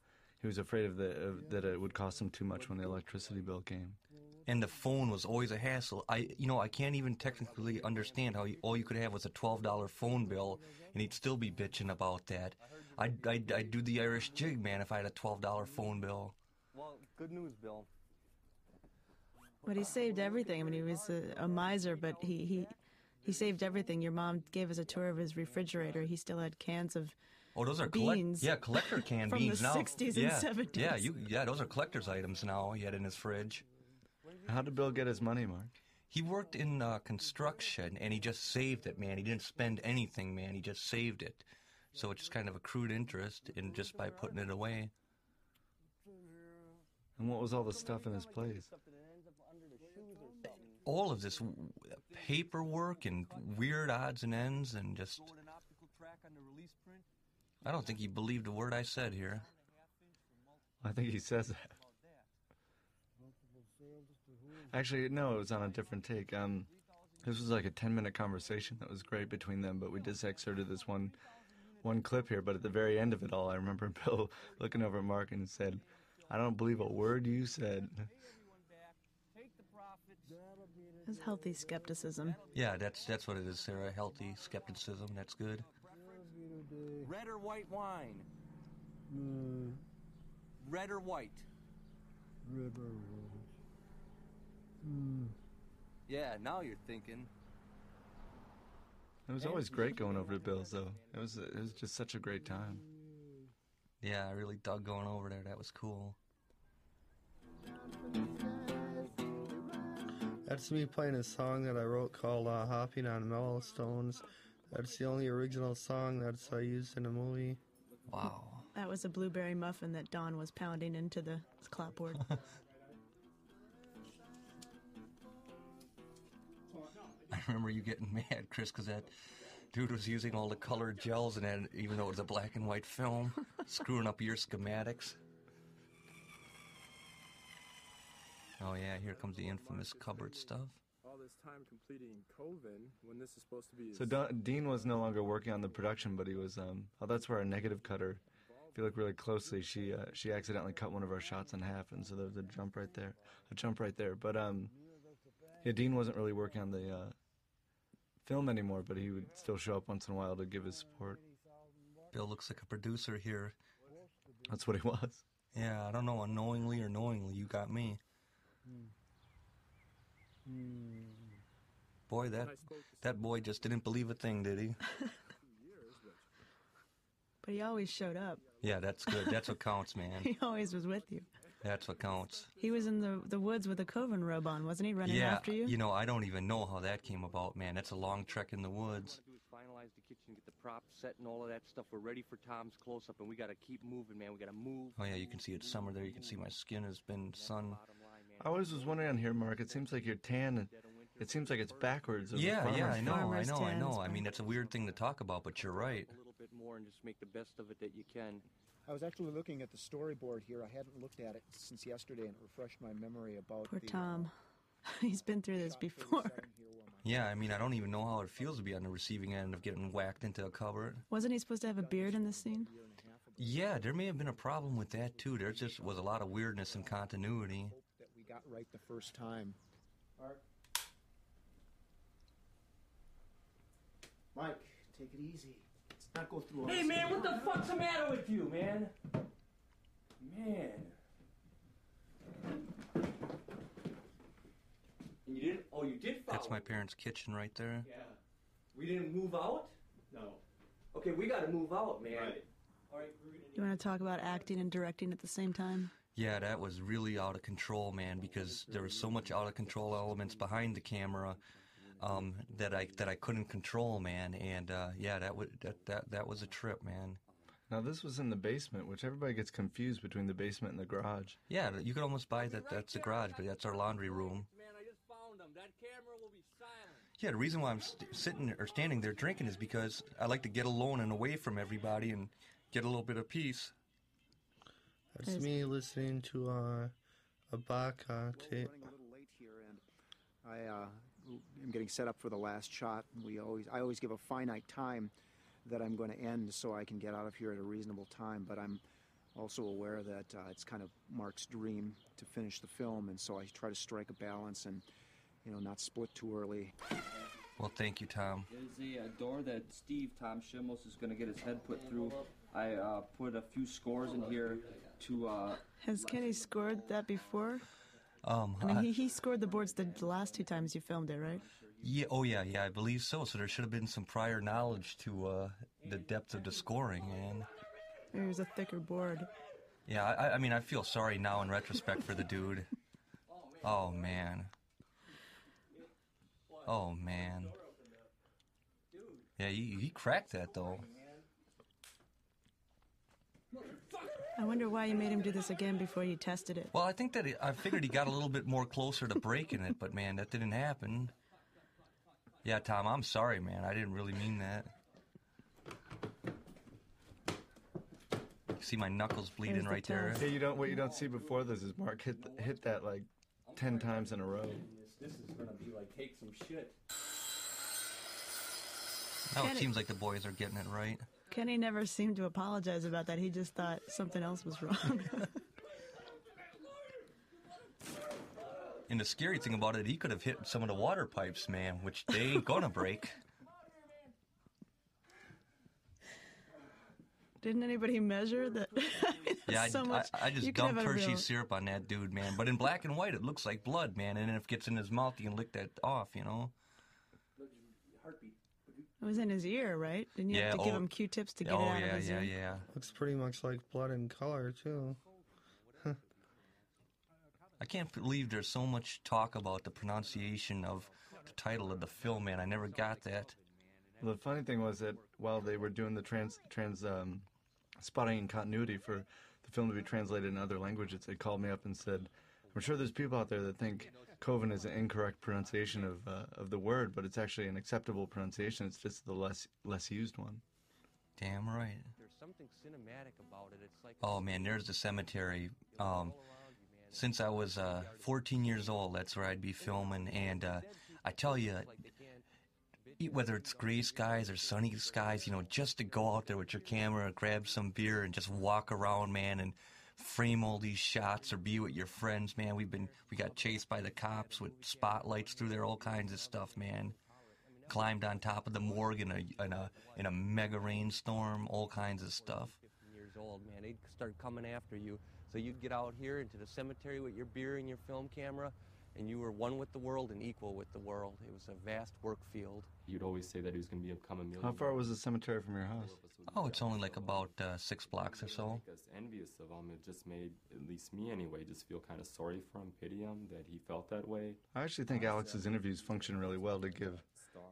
he was afraid of the of, that it would cost him too much when the electricity bill came. And the phone was always a hassle. I, you know, I can't even technically understand how you, all you could have was a twelve dollar phone bill, and he'd still be bitching about that. I'd, I'd, I'd do the Irish jig, man, if I had a twelve dollar phone bill. Well, good news, Bill. But he saved everything. I mean, he was a, a miser, but he, he he saved everything. Your mom gave us a tour of his refrigerator. He still had cans of Oh, those are collect- beans. yeah, collector [laughs] can from beans the now. 60s yeah, and 70s. Yeah, you, yeah, those are collector's items now. He had in his fridge. How did Bill get his money, Mark? He worked in uh, construction, and he just saved it, man. He didn't spend anything, man. He just saved it. So it's just kind of accrued interest in just by putting it away. And what was all the stuff in his place? All of this paperwork and weird odds and ends, and just. I don't think he believed a word I said here. I think he says that. Actually, no, it was on a different take. Um, This was like a 10 minute conversation that was great between them, but we just excerpted this one one clip here. But at the very end of it all, I remember [laughs] Bill looking over at Mark and said, I don't believe a word you said. It's healthy skepticism. Yeah, that's that's what it is, Sarah. Healthy skepticism. That's good. Red or white wine? Uh, Red or white? red or white? Hmm. Yeah, now you're thinking. It was always great going over to Bill's, though. It was it was just such a great time. Yeah, I really dug going over there. That was cool. That's me playing a song that I wrote called uh, Hopping on Mellowstones. That's the only original song that's uh, used in the movie. Wow. That was a blueberry muffin that Don was pounding into the clapboard. [laughs] I remember you getting mad, Chris, because that dude was using all the colored gels and then, even though it was a black and white film, [laughs] screwing up your schematics. Oh yeah, here comes the infamous cupboard stuff. All this time completing Coven when this is supposed to be. So Don, Dean was no longer working on the production, but he was. Um, oh, that's where our negative cutter. If you look really closely, she uh, she accidentally cut one of our shots in half, and so there's a jump right there, a jump right there. But um, yeah, Dean wasn't really working on the uh, film anymore, but he would still show up once in a while to give his support. Bill looks like a producer here. That's what he was. Yeah, I don't know, unknowingly or knowingly, you got me. Boy, that that boy just didn't believe a thing, did he? [laughs] but he always showed up. Yeah, that's good. That's what counts, man. [laughs] He always was with you. That's what counts. He was in the the woods with a Coven robe on, wasn't he, running yeah, after you? You know, I don't even know how that came about, man. That's a long trek in the woods. do is finalize the kitchen, get the props set and all of that stuff. We're ready for Tom's close up, and we got to keep moving, man. We got to move. Oh yeah, you can see it's summer there. You can see my skin has been sun. I always was wondering on here, Mark. It seems like you're tan. It seems like it's backwards. Of the Yeah, yeah, I know, I know, I know. I mean, that's a weird thing to talk about, but you're right. A little bit more and just make the best of it that you can. I was actually looking at the storyboard here. I hadn't looked at it since yesterday, and it refreshed my memory about Poor the, uh, Tom. [laughs] He's been through this before. Yeah, I mean, I don't even know how it feels to be on the receiving end of getting whacked into a cupboard. Wasn't he supposed to have a beard in this scene? Yeah, there may have been a problem with that too. There just was a lot of weirdness and continuity. That we got right the first time. Mike, take it easy. Let's not go through all Hey this man, again. what the fuck's the matter with you, man? Man. And you didn't? Oh, you did follow. That's my parents' kitchen right there. Yeah. We didn't move out. No. Okay, we got to move out, man. Right. All right, we're gonna. You want to talk about acting and directing at the same time? Yeah, that was really out of control, man, because there was so much out of control elements behind the camera um, that I that I couldn't control, man. And uh, yeah, that would that, that that was a trip, man. Now this was in the basement, which everybody gets confused between the basement and the garage. Yeah, you could almost buy that. That's the garage, but that's our laundry room. Man, I just found them. That camera will be silent. Yeah, the reason why I'm st- sitting or standing there drinking is because I like to get alone and away from everybody and get a little bit of peace. That's me listening to uh, a Bach uh, tape. running a little late here, and I uh, am getting set up for the last shot. We always, I always give a finite time that I'm going to end, so I can get out of here at a reasonable time. But I'm also aware that uh, it's kind of Mark's dream to finish the film, and so I try to strike a balance and, you know, not split too early. Well, thank you, Tom. There's a, uh door that Steve Tom Schimmels is going to get his head put through. I uh, put a few scores in here to. Uh, Has Kenny scored that before? Um, I mean, I- he, he scored the boards the last two times you filmed it, right? Yeah, oh yeah, yeah, I believe so. So there should have been some prior knowledge to uh, the depth of the scoring, and Maybe it was a thicker board. yeah, I, I mean, I feel sorry now in retrospect for the dude. Oh man. Oh man. Yeah, he, he cracked that though. I wonder why you made him do this again before you tested it. Well, I think that he, I figured he got a little bit more closer to breaking it, but man, that didn't happen. Yeah, Tom, I'm sorry, man. I didn't really mean that. See my knuckles bleeding the right there. Yeah, you don't. What you don't see before this is Mark hit hit that like ten times in a row. this is gonna be like take some shit. Now it seems like the boys are getting it right. Kenny never seemed to apologize about that. He just thought something else was wrong. [laughs] And the scary thing about it, he could have hit some of the water pipes, man, which they ain't gonna break. [laughs] Didn't anybody measure that? [laughs] Yeah, I, so much. I, I just dumped Hershey real- syrup on that dude, man. But in black and white, it looks like blood, man. And if it gets in his mouth, you can lick that off, you know. It was in his ear, right? Didn't you Yeah, have to give oh- him Q-tips to get oh, it out yeah, of his yeah, ear? yeah. yeah. Looks pretty much like blood in color too. [laughs] I can't believe there's so much talk about the pronunciation of the title of the film, man. I never got that. Well, the funny thing was that while they were doing the trans trans um, spotting and continuity for the film to be translated in other languages, they called me up and said, "I'm sure there's people out there that think Coven is an incorrect pronunciation of uh, of the word, but it's actually an acceptable pronunciation. It's just the less less used one." Damn right. There's something cinematic about it. It's like Oh man, there's the cemetery. Um, since I was uh, 14 years old, that's where I'd be filming, and uh, I tell you, whether it's gray skies or sunny skies, you know, just to go out there with your camera, grab some beer, and just walk around, man, and frame all these shots or be with your friends, man. We've been we got chased by the cops with spotlights through there, all kinds of stuff, man. Climbed on top of the morgue in a in a in a mega rainstorm, all kinds of stuff. 15 years old, man. They'd start coming after you. So you'd get out here into the cemetery with your beer and your film camera, and you were one with the world and equal with the world. It was a vast work field. You'd always say that he was going to become a millionaire. How far was the cemetery from your house? Oh, it's only like about uh, six blocks or so. Make us envious of him. It just made, at least me anyway, just feel kind of sorry for him, pity him that he felt that way. I actually think Alex's interviews function really well to give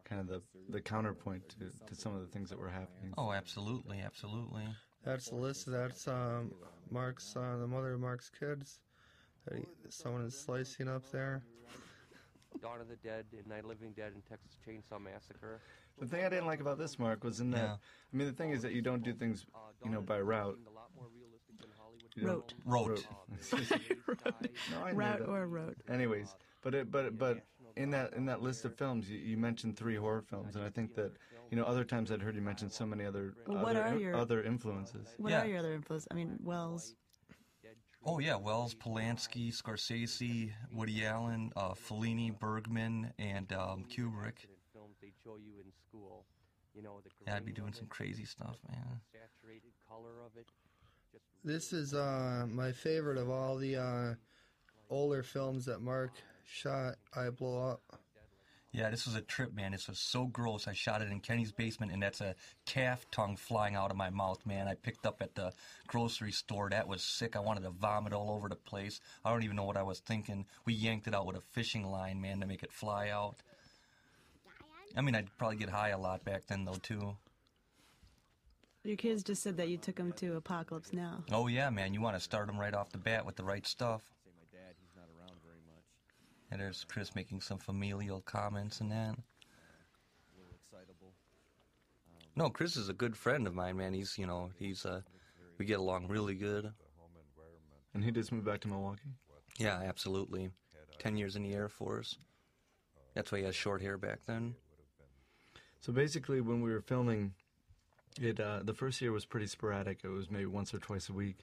kind of the, the counterpoint to, to some of the things that were happening. Oh, absolutely, absolutely. That's the list. That's um, Mark's, uh, the mother of Mark's kids. That he, someone is slicing up there. Dawn of the Dead and Night of Living Dead and Texas Chainsaw Massacre. The thing I didn't like about this, Mark, was in that. Yeah. I mean, the thing is that you don't do things, uh, you know, by route. You don't- Rote. no, Route or road. Anyways, but it, but but in that in that list of films, you, you mentioned three horror films, and I think that you know other times I'd heard you mention so many other Well, what other, are your- other influences. What Yeah. are your other influences? I mean, Welles. Oh yeah, Welles, Polanski, Scorsese, Woody Allen, uh, Fellini, Bergman, and um, Kubrick. They show you in school. You know, Yeah, I'd be doing some crazy stuff, man. Saturated color of it. This is uh, my favorite of all the uh, older films that Mark shot. I Blow Up. Yeah, this was a trip, man. This was so gross. I shot it in Kenny's basement, and that's a calf tongue flying out of my mouth, man. I picked up at the grocery store. That was sick. I wanted to vomit all over the place. I don't even know what I was thinking. We yanked it out with a fishing line, man, to make it fly out. I mean, I'd probably get high a lot back then, though, too. Your kids just said that you took them to Apocalypse Now. Oh, yeah, man. You want to start them right off the bat with the right stuff. Say my dad, he's not around very much. And there's Chris making some familial comments and that. A little excitable. No, Chris is a good friend of mine, man. He's, you know, he's, uh, we get along really good. And he just moved back to Milwaukee. Yeah, absolutely. Ten years in the Air Force. That's why he has short hair back then. So basically, when we were filming, it uh, the first year was pretty sporadic. It was maybe once or twice a week,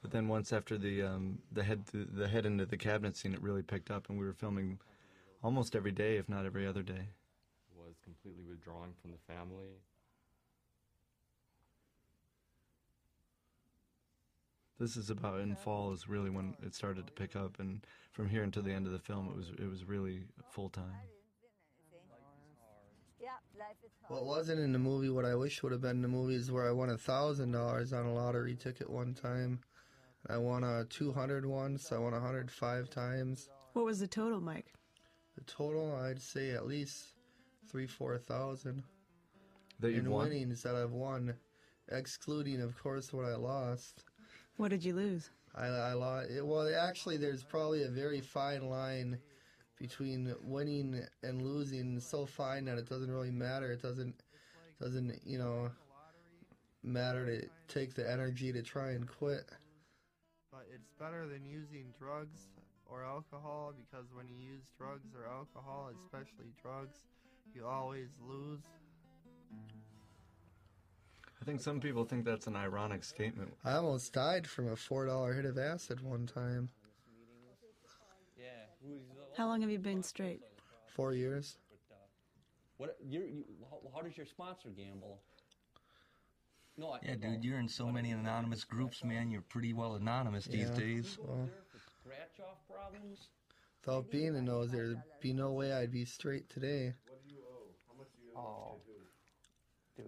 but then once after the um, the head the head into the cabinet scene, it really picked up, and we were filming almost every day, if not every other day. Was completely withdrawing from the family. This is about in fall is really when it started to pick up, and from here until the end of the film, it was it was really full time. Yeah, life is What wasn't in the movie, what I wish would have been in the movie, is where I won a thousand dollars on a lottery ticket one time. I won a 200 once. I won hundred five times. What was the total, Mike? The total, I'd say at least three, four thousand. That you've in won? winnings that I've won, excluding, of course, what I lost. What did you lose? I, I lost. It, well, actually, there's probably a very fine line between winning and losing. So fine that it doesn't really matter. It doesn't doesn't you know matter to take the energy to try and quit. But it's better than using drugs or alcohol because when you use drugs or alcohol, especially drugs, you always lose. I think some people think that's an ironic statement. I almost died from a four dollar hit of acid one time. How long have you been straight? Four years. What you're, you? How, how does your sponsor gamble? No, I, Yeah, dude, you're in so many anonymous groups, man. You're pretty well anonymous these Yeah, days. Well, scratch off problems. without being in those, there'd be no way I'd be straight today. Oh, dude,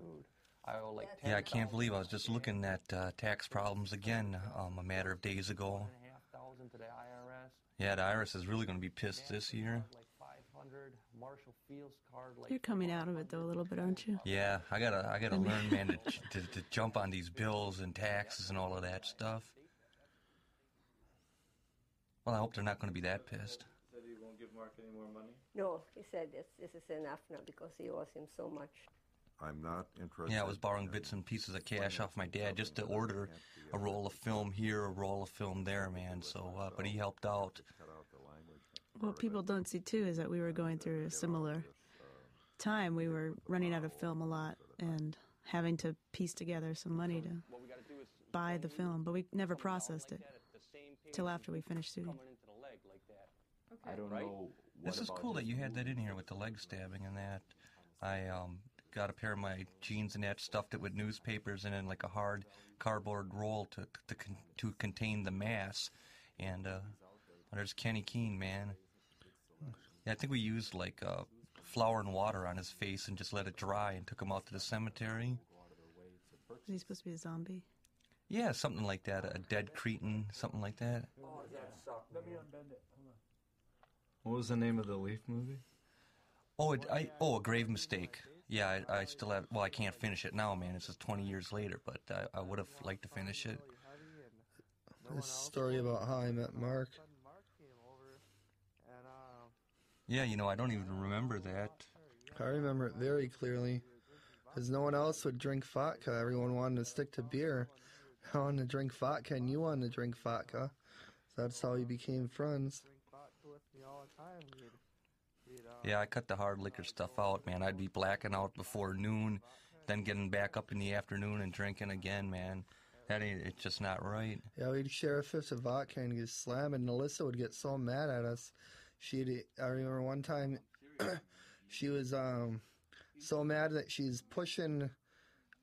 I owe like. Yeah, I can't believe I was just looking at uh, tax problems again um, a matter of days ago. thousand to the IRS. Yeah, the IRS is really going to be pissed this year. Like 500 Marshall Fields card. Like You're coming out of it though a little bit, aren't you? Yeah, I gotta, I gotta learn, man, to, [laughs] to, to jump on these bills and taxes and all of that stuff. Well, I hope they're not going to be that pissed. Said he won't give Mark any more money. No, he said this, this is enough now because he owes him so much. I'm not interested. Yeah, I was borrowing bits and pieces of cash off my dad just to order a roll of film here, a roll of film there, man. So, uh, but he helped out. What people don't see too is that we were going through a similar time. We were running out of film a lot and having to piece together some money to buy the film, but we never processed it till after we finished shooting. I don't know. This is cool that you had that in here with the leg stabbing and that. I um, got a pair of my jeans and that stuffed it with newspapers and in like a hard cardboard roll to to, con- to contain the mass. And uh, there's Kenny Keene, man. Yeah, I think we used like uh, flour and water on his face and just let it dry and took him out to the cemetery. Is he supposed to be a zombie? Yeah, something like that. A dead cretin, something like that. Oh, that sucked. Let me unbend it. Hold on. What was the name of the Leaf movie? Oh, it, I oh a grave mistake. Yeah, I, I still have. Well, I can't finish it now, man. It's just 20 years later, but I, I would have liked to finish it. This story about how I met Mark. Yeah, you know, I don't even remember that. I remember it very clearly. Because no one else would drink vodka. Everyone wanted to stick to beer. [laughs] I wanted to drink vodka, and you wanted to drink vodka. So that's how we became friends. Yeah, I cut the hard liquor stuff out, man. I'd be blacking out before noon, then getting back up in the afternoon and drinking again, man. That ain't. It's just not right. Yeah, we'd share a fifth of vodka and get slammed, and Alyssa would get so mad at us. She'd, I remember one time, [clears throat] she was um, so mad that she's pushing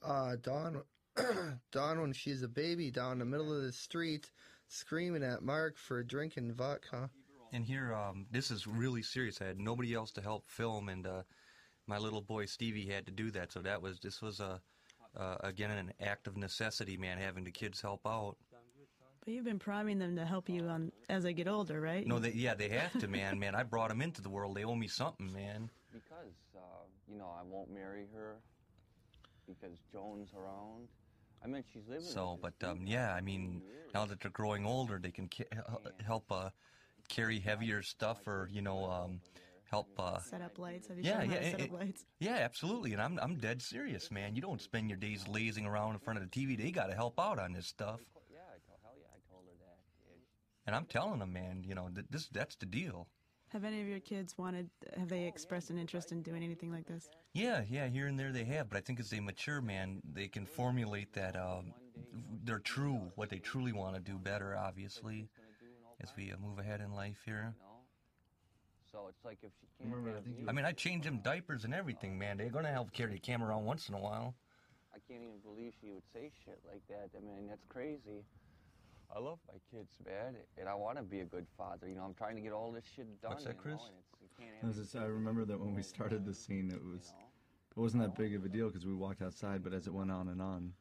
uh, Dawn, [clears throat] Dawn when she's a baby down the middle of the street, screaming at Mark for drinking vodka. And here, um, this is really serious. I had nobody else to help film, and uh, my little boy Stevie had to do that. So that was this was a uh, again an act of necessity, man. Having the kids help out. But you've been priming them to help you on as they get older, right? No, they, yeah, they have to, man. Man, I brought them into the world. They owe me something, man. Because, uh, you know, I won't marry her because Joan's around. I mean, she's living. So, but um, yeah, I mean, now that they're growing older, they can ca- help uh, carry heavier stuff, or you know, um, help. Uh, Set up lights. Have you yeah, yeah, how to set it- up lights? yeah, absolutely. And I'm I'm dead serious, man. You don't spend your days lazing around in front of the TV. They got to help out on this stuff. Yeah, I told, hell yeah, I told her that. kid. And I'm telling them, man, you know, th- this that's the deal. Have any of your kids wanted? Have they expressed an interest in doing anything like this? Yeah, yeah, here and there they have, but I think as they mature, man, they can formulate that um, their true, what they truly want to do better. Obviously, as we uh, move ahead in life here. So it's like if she can't have you, I mean, I change them diapers and everything, man. They're gonna help carry the camera around once in a while. I can't even believe she would say shit like that. I mean, that's crazy. I love my kids, man, and I want to be a good father. You know, I'm trying to get all this shit done. What's that, you Chris? Know, it's, you can't It have was just- I remember that when we oh, started the scene, it was it wasn't that big of a deal because we walked outside, but as it went on and on,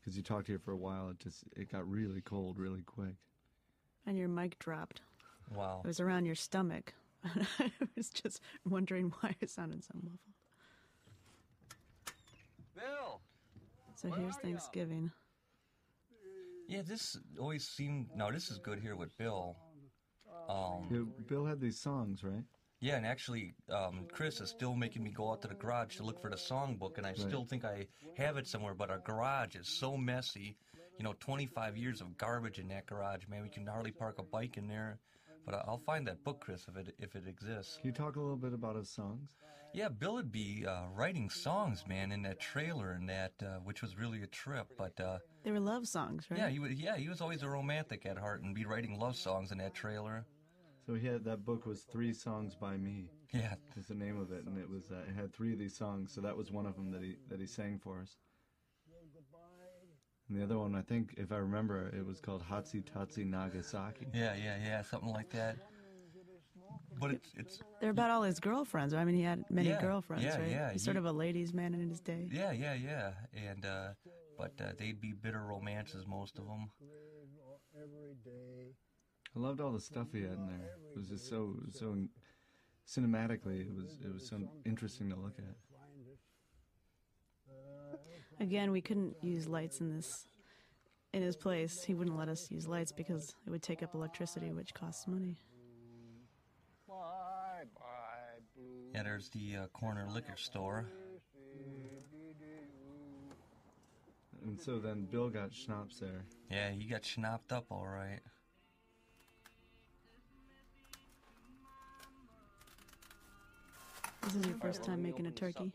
because you talked here for a while, it just it got really cold really quick. And your mic dropped. Wow. It was around your stomach. [laughs] I was just wondering why it sounded so muffled. Bill. So here's Thanksgiving. Yeah, this always seemed. No, this is good here with Bill. Um, Yeah, Bill had these songs, right? Yeah, and actually, um, Chris is still making me go out to the garage to look for the songbook, and I still think I have it somewhere. But our garage is so messy. You know, 25 years of garbage in that garage, man. We can hardly park a bike in there. But I'll find that book, Chris, if it if it exists. Can you talk a little bit about his songs? Yeah, Bill would be uh, writing songs, man, in that trailer, and that uh, which was really a trip. But uh, They were love songs, right? yeah, he would. Yeah, he was always a romantic at heart, and be writing love songs in that trailer. So he had that book was three songs by me. Yeah, is the name of it, and it was uh, it had three of these songs. So that was one of them that he that he sang for us. And the other one, I think, if I remember, it was called Hatsi Tatsi Nagasaki. Yeah, yeah, yeah, something like that. But it's it's They're about all his girlfriends. I mean, he had many Yeah, girlfriends, yeah, right? yeah, He's sort of a ladies' man in his day. yeah, yeah, yeah, and uh, but uh, they'd be bitter romances, most of them. I loved all the stuff he had in there. It was just so so cinematically. It was it was so interesting to look at. Again, we couldn't use lights in this in his place. He wouldn't let us use lights because it would take up electricity, which costs money. Bye bye, blue. Yeah, there's the uh, corner liquor store. And so then Bill got schnapps there. Yeah, he got schnapped up all right. This is your first time making a turkey.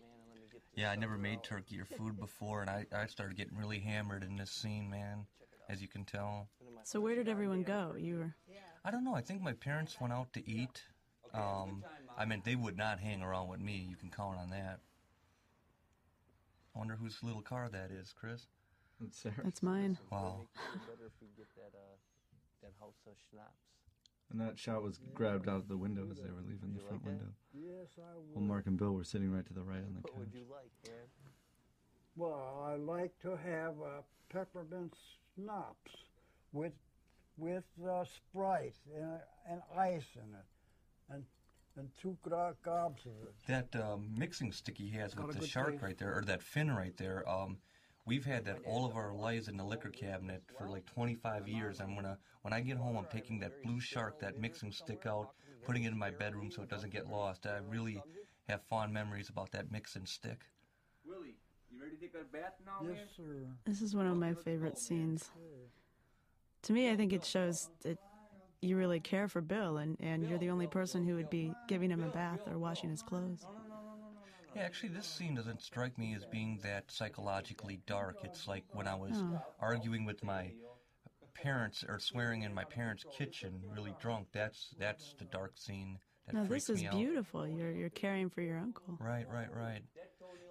Yeah, I never made turkey or food before, and I, I started getting really hammered in this scene, man, as you can tell. So where did everyone go? You were I don't know. I think my parents went out to eat. Um, I mean, they would not hang around with me. You can count on that. I wonder whose little car that is, Chris. That's Sarah. That's mine. Wow. better if we get that uh, that house of schnapps. And that shot was grabbed out of the window as they were leaving the front window. Yes, I Well. Mark and Bill were sitting right to the right on the couch. What would couch. you like, Aaron? Well, I like to have a peppermint schnapps with with uh, Sprite and, and ice in it, and and two gobs of it. That um, mixing stick he has with the shark taste. right there, or that fin right there. Um, we've had that all of our lives in the liquor cabinet for like 25 years. I'm gonna, when I get home, I'm taking that blue shark, that mixing stick out, putting it in my bedroom so it doesn't get lost. I really have fond memories about that mixing stick. Willie, you ready to take a bath now, Yes, sir. This is one of my favorite scenes. To me, I think it shows that you really care for Bill, and, and you're the only person who would be giving him a bath or washing his clothes. Yeah, actually, this scene doesn't strike me as being that psychologically dark. It's like when I was Oh. arguing with my parents or swearing in my parents' kitchen, really drunk. That's that's the dark scene that No, this is me out. beautiful. You're you're caring for your uncle. Right, right, right.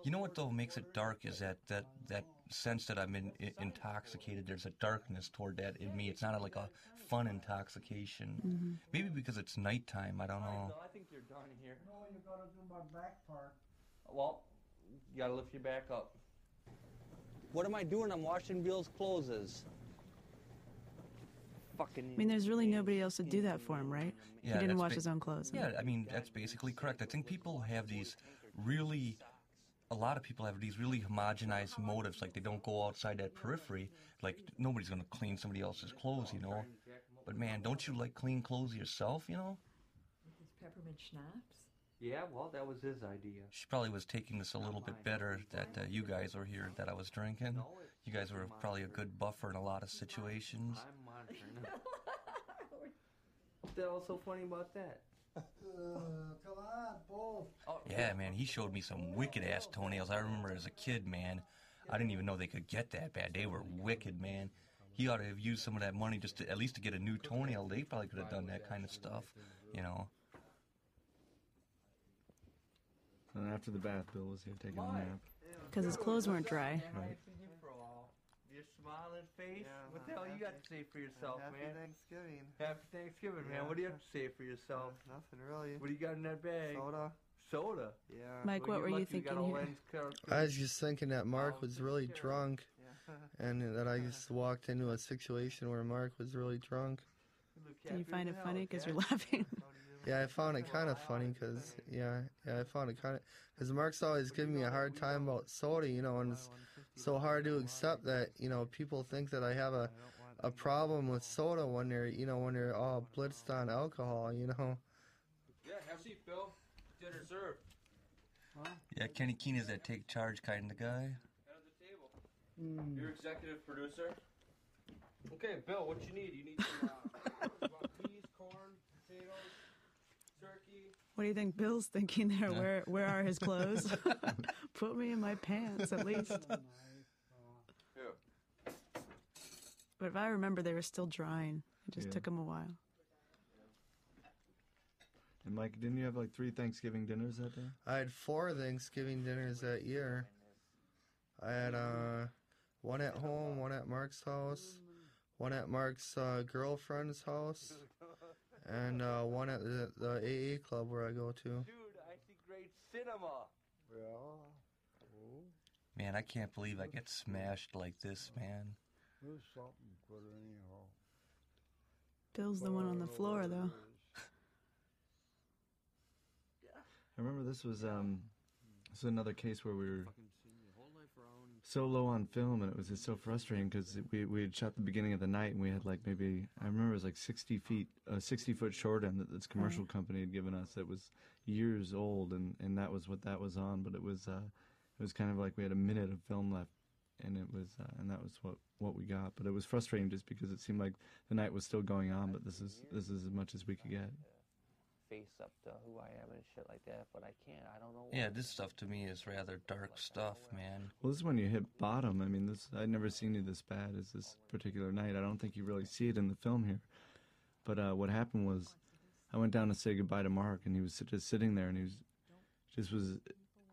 You know what though makes it dark is that that that sense that I'm in, i intoxicated. There's a darkness toward that in me. It's not like a fun intoxication. Mhm. Maybe because it's nighttime. I don't know. I think you're done here. No, you gotta do my back part. Well, you gotta lift your back up. What am I doing? I'm washing Bill's clothes. Fucking. I mean, there's really nobody else to do that for him, right? Yeah, he didn't wash ba- his own clothes. Yeah, I mean that's basically correct. I think people have these really, a lot of people have these really homogenized motives. Like they don't go outside that periphery. Like nobody's gonna clean somebody else's clothes, you know. But man, don't you like clean clothes yourself? You know. His peppermint schnapps? Yeah, well, that was his idea. She probably was taking this a little bit better that uh, you guys were here that I was drinking. You guys were probably a good buffer in a lot of situations. I'm monitoring. what the hell's so funny about that? Uh, come on, both. Yeah, man, he showed me some wicked ass toenails. I remember as a kid, man. I didn't even know they could get that bad. They were wicked, man. He ought to have used some of that money just to, at least to get a new toenail. They probably could have done that kind of stuff, you know. And after the bath, Bill was here taking a nap. Because his clothes weren't dry. Right. Your smiling face. what the hell you got to say for yourself, Happy man? Thanksgiving. Happy Thanksgiving, man. What do you have to say for yourself? Nothing really. What do you got in that bag? Soda. Soda. Yeah. Mike, what were you thinking got here? car- I was just thinking that Mark oh, was really drunk, and that I [laughs] just walked into a situation where Mark was really drunk. Do you find it funny because you're laughing? [laughs] Yeah, I found it kind of funny because yeah, yeah, I found it kind of because Mark's always giving me a hard time about soda, you know, and it's so hard to accept that you know people think that I have a a problem with soda when they're you know when they're all blitzed on alcohol, you know. Yeah, have a seat, Bill. Dinner served. Huh? Yeah, Kenny Keene is that take charge kind of guy. Your executive producer. Okay, Bill, what you need? You need some uh, [laughs] you want peas, corn, What do you think Bill's thinking there? Yeah. Where where are his clothes? [laughs] Put me in my pants at least. But if I remember, they were still drying. It just Yeah. took them a while. And Mike, didn't you have like three Thanksgiving dinners that day? I had four Thanksgiving dinners that year. I had uh, one at home, one at Mark's house, one at Mark's uh, girlfriend's house, and uh, one at the, the AA club where I go to. Dude, I see great cinema. Man, I can't believe I get smashed like this, man. Do something for it anyhow. Bill's the one on the floor, though. [laughs] I remember this was um, this was another case where we were so low on film, and it was just so frustrating because we we had shot the beginning of the night, and we had like maybe I remember it was like sixty feet, a sixty foot short end that this commercial company had given us that was years old, and and that was what that was on, but it was uh, it was kind of like we had a minute of film left. And it was, uh, and that was what, what we got. But it was frustrating just because it seemed like the night was still going on. But this is this is as much as we could get. Face up to who I am and shit like that, but I can't. I don't know. Yeah, this stuff to me is rather dark stuff, man. Well, this is when you hit bottom. I mean, this I'd never seen you this bad as this particular night. I don't think you really see it in the film here. But uh, what happened was, I went down to say goodbye to Mark, and he was just sitting there, and he was just was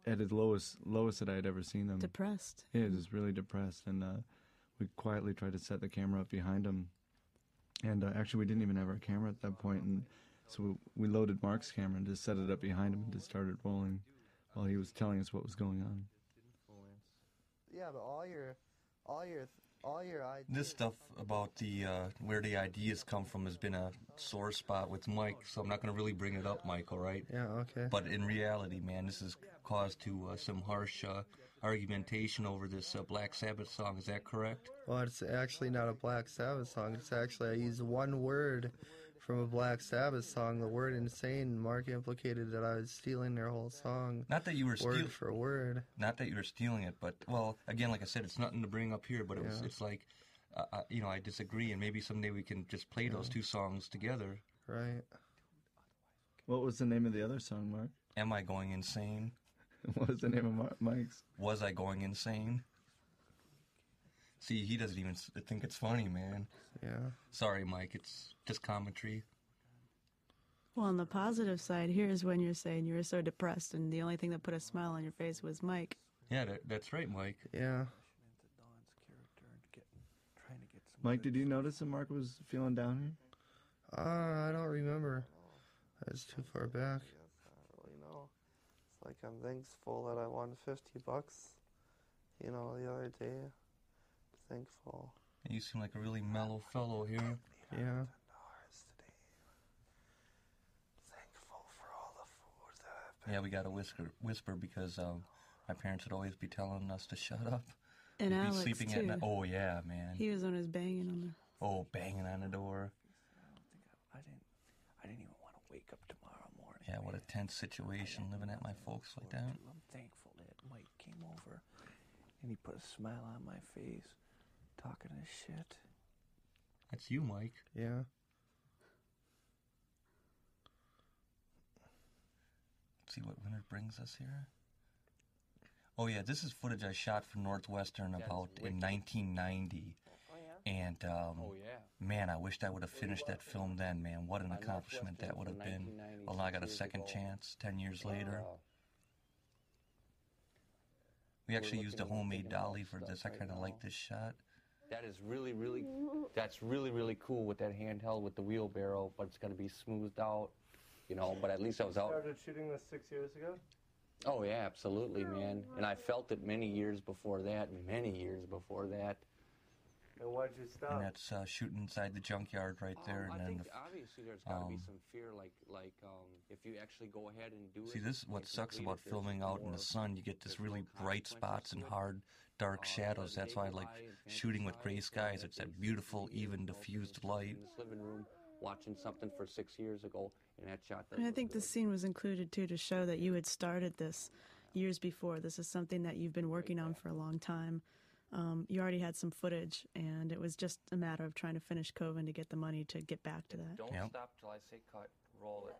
at his lowest lowest that I had ever seen him. Depressed. Yeah, just really depressed, and uh, we quietly tried to set the camera up behind him. And uh, actually, we didn't even have our camera at that point, and so we loaded Mark's camera and just set it up behind him and just started rolling while he was telling us what was going on. Yeah, but all your, all your, all your ideas. This stuff about the uh, where the ideas come from has been a sore spot with Mike, so I'm not going to really bring it up, Mike. All right? Yeah. Okay. But in reality, man, this has caused to uh, some harsh uh, argumentation over this uh, Black Sabbath song. Is that correct? Well, it's actually not a Black Sabbath song. It's actually I used one word from a Black Sabbath song, the word "insane." Mark implicated that I was stealing their whole song. Not that you were word steal- for word. Not that you were stealing it, but well, again, like I said, it's nothing to bring up here. But it was, it's like, uh, uh, you know, I disagree, and maybe someday we can just play those two songs together. Right. What was the name of the other song, Mark? Am I going insane? [laughs] what was the name of Mar- Mike's? Was I going insane? See, he doesn't even think it's funny, man. Yeah. Sorry, Mike. It's just commentary. Well, on the positive side, here's when you're saying you were so depressed, and the only thing that put a smile on your face was Mike. Yeah, that, that's right, Mike. Yeah. Mike, did you notice that Mark was feeling down here? Uh, I don't remember. That's too far back. You know, it's like I'm thankful that I won 50 bucks, you know, the other day. Thankful. You seem like a really mellow fellow here. Yeah. Yeah, we got to whisper, whisper because um, my parents would always be telling us to shut up. And We'd be Alex, sleeping too. at night. Oh yeah, man. He was on his banging on the. Oh, banging on the door. I didn't. I didn't even want to wake up tomorrow morning. Yeah, what a tense situation living at my folks like that. I'm thankful that Mike came over and he put a smile on my face, talking his shit. That's you, Mike. Yeah. see what winter brings us here. Oh yeah, this is footage I shot for Northwestern about in 1990. And um, Oh, yeah. man, I wished I would have finished that film then. Man, what an accomplishment that would have been. Well, now I got a second chance ten years later. We actually used a homemade dolly for this. I kind of like this shot. That is really, really, that's really, really cool with that handheld with the wheelbarrow, but it's going to be smoothed out, you know, but at least I was out. Started shooting this six years ago. Oh, yeah, absolutely, man. And I felt it many years before that, many years before that. And why'd you stop? And that's uh, shooting inside the junkyard right there. Um, I and then think the, obviously there's got to be um, some fear, like like um, if you actually go ahead and do See, it. See, this is what sucks about filming out in the sun. You get this really bright spots and hard, dark shadows. That's why I like shooting with gray skies. It's that beautiful, even, diffused light. living room watching something for six years ago, and that shot. And I think this scene was included too to show that you had started this years before. This is something that you've been working on for a long time. Um, you already had some footage, and it was just a matter of trying to finish Coven to get the money to get back to that. Don't stop till I say cut. Roll it.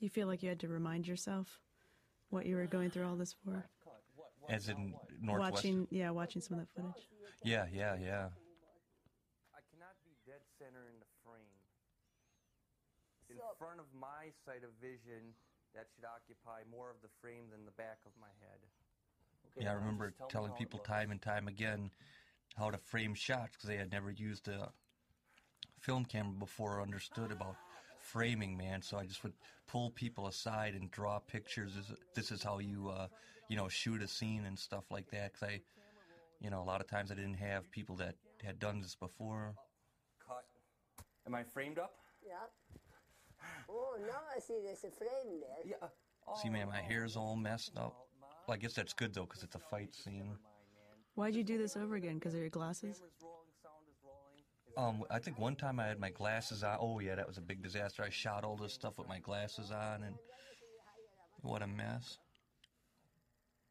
You feel like you had to remind yourself what you were going through all this for? As in Northwest. Watching, yeah, watching some of that footage. Yeah, yeah, yeah. I cannot be dead center in the frame. In front of my sight of vision, that should occupy more of the frame than the back of my head. Yeah, I remember telling people time and time again how to frame shots because they had never used a film camera before or understood about framing, man. So I just would pull people aside and draw pictures. This, this is how you, uh, you know, shoot a scene and stuff like that. Because I, you know, a lot of times I didn't have people that had done this before. Cut. Am I framed up? Yeah. Oh, now I see there's a frame there. Yeah. See, man, my hair's all messed up. Well, I guess that's good though, because it's a fight scene. Why'd you do this over again? Because of your glasses? Um, I think one time I had my glasses on. Oh yeah, that was a big disaster. I shot all this stuff with my glasses on, and what a mess.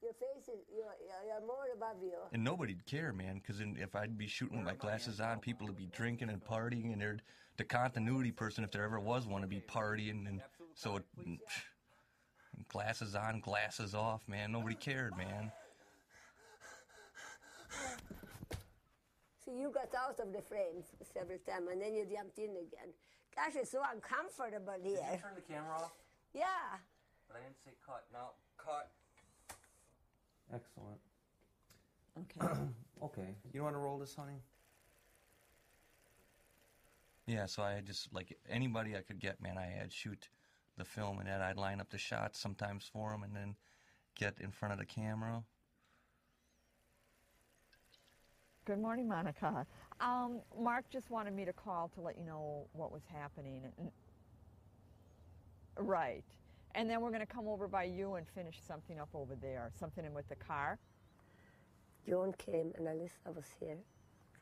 Your face is, you're, you're- more above you. And nobody'd care, man, because if I'd be shooting with my glasses on, people would be drinking and partying, and there'd the continuity person, if there ever was one, would be partying, and so it, glasses on, glasses off, man. Nobody cared, man. See, you got out of the frame several times and then you jumped in again. Gosh, it's so uncomfortable Did here. you turn the camera off? Yeah. But I didn't say cut. Now, cut. Excellent. Okay. [clears throat] okay. You want to roll this, honey? Yeah, so I had just like anybody I could get, man. I had shoot the film, and then I'd line up the shots sometimes for them, and then get in front of the camera. Good morning, Monica. Um, Mark just wanted me to call to let you know what was happening. Right. And then we're going to come over by you and finish something up over there, something in with the car. John came and Alyssa was here.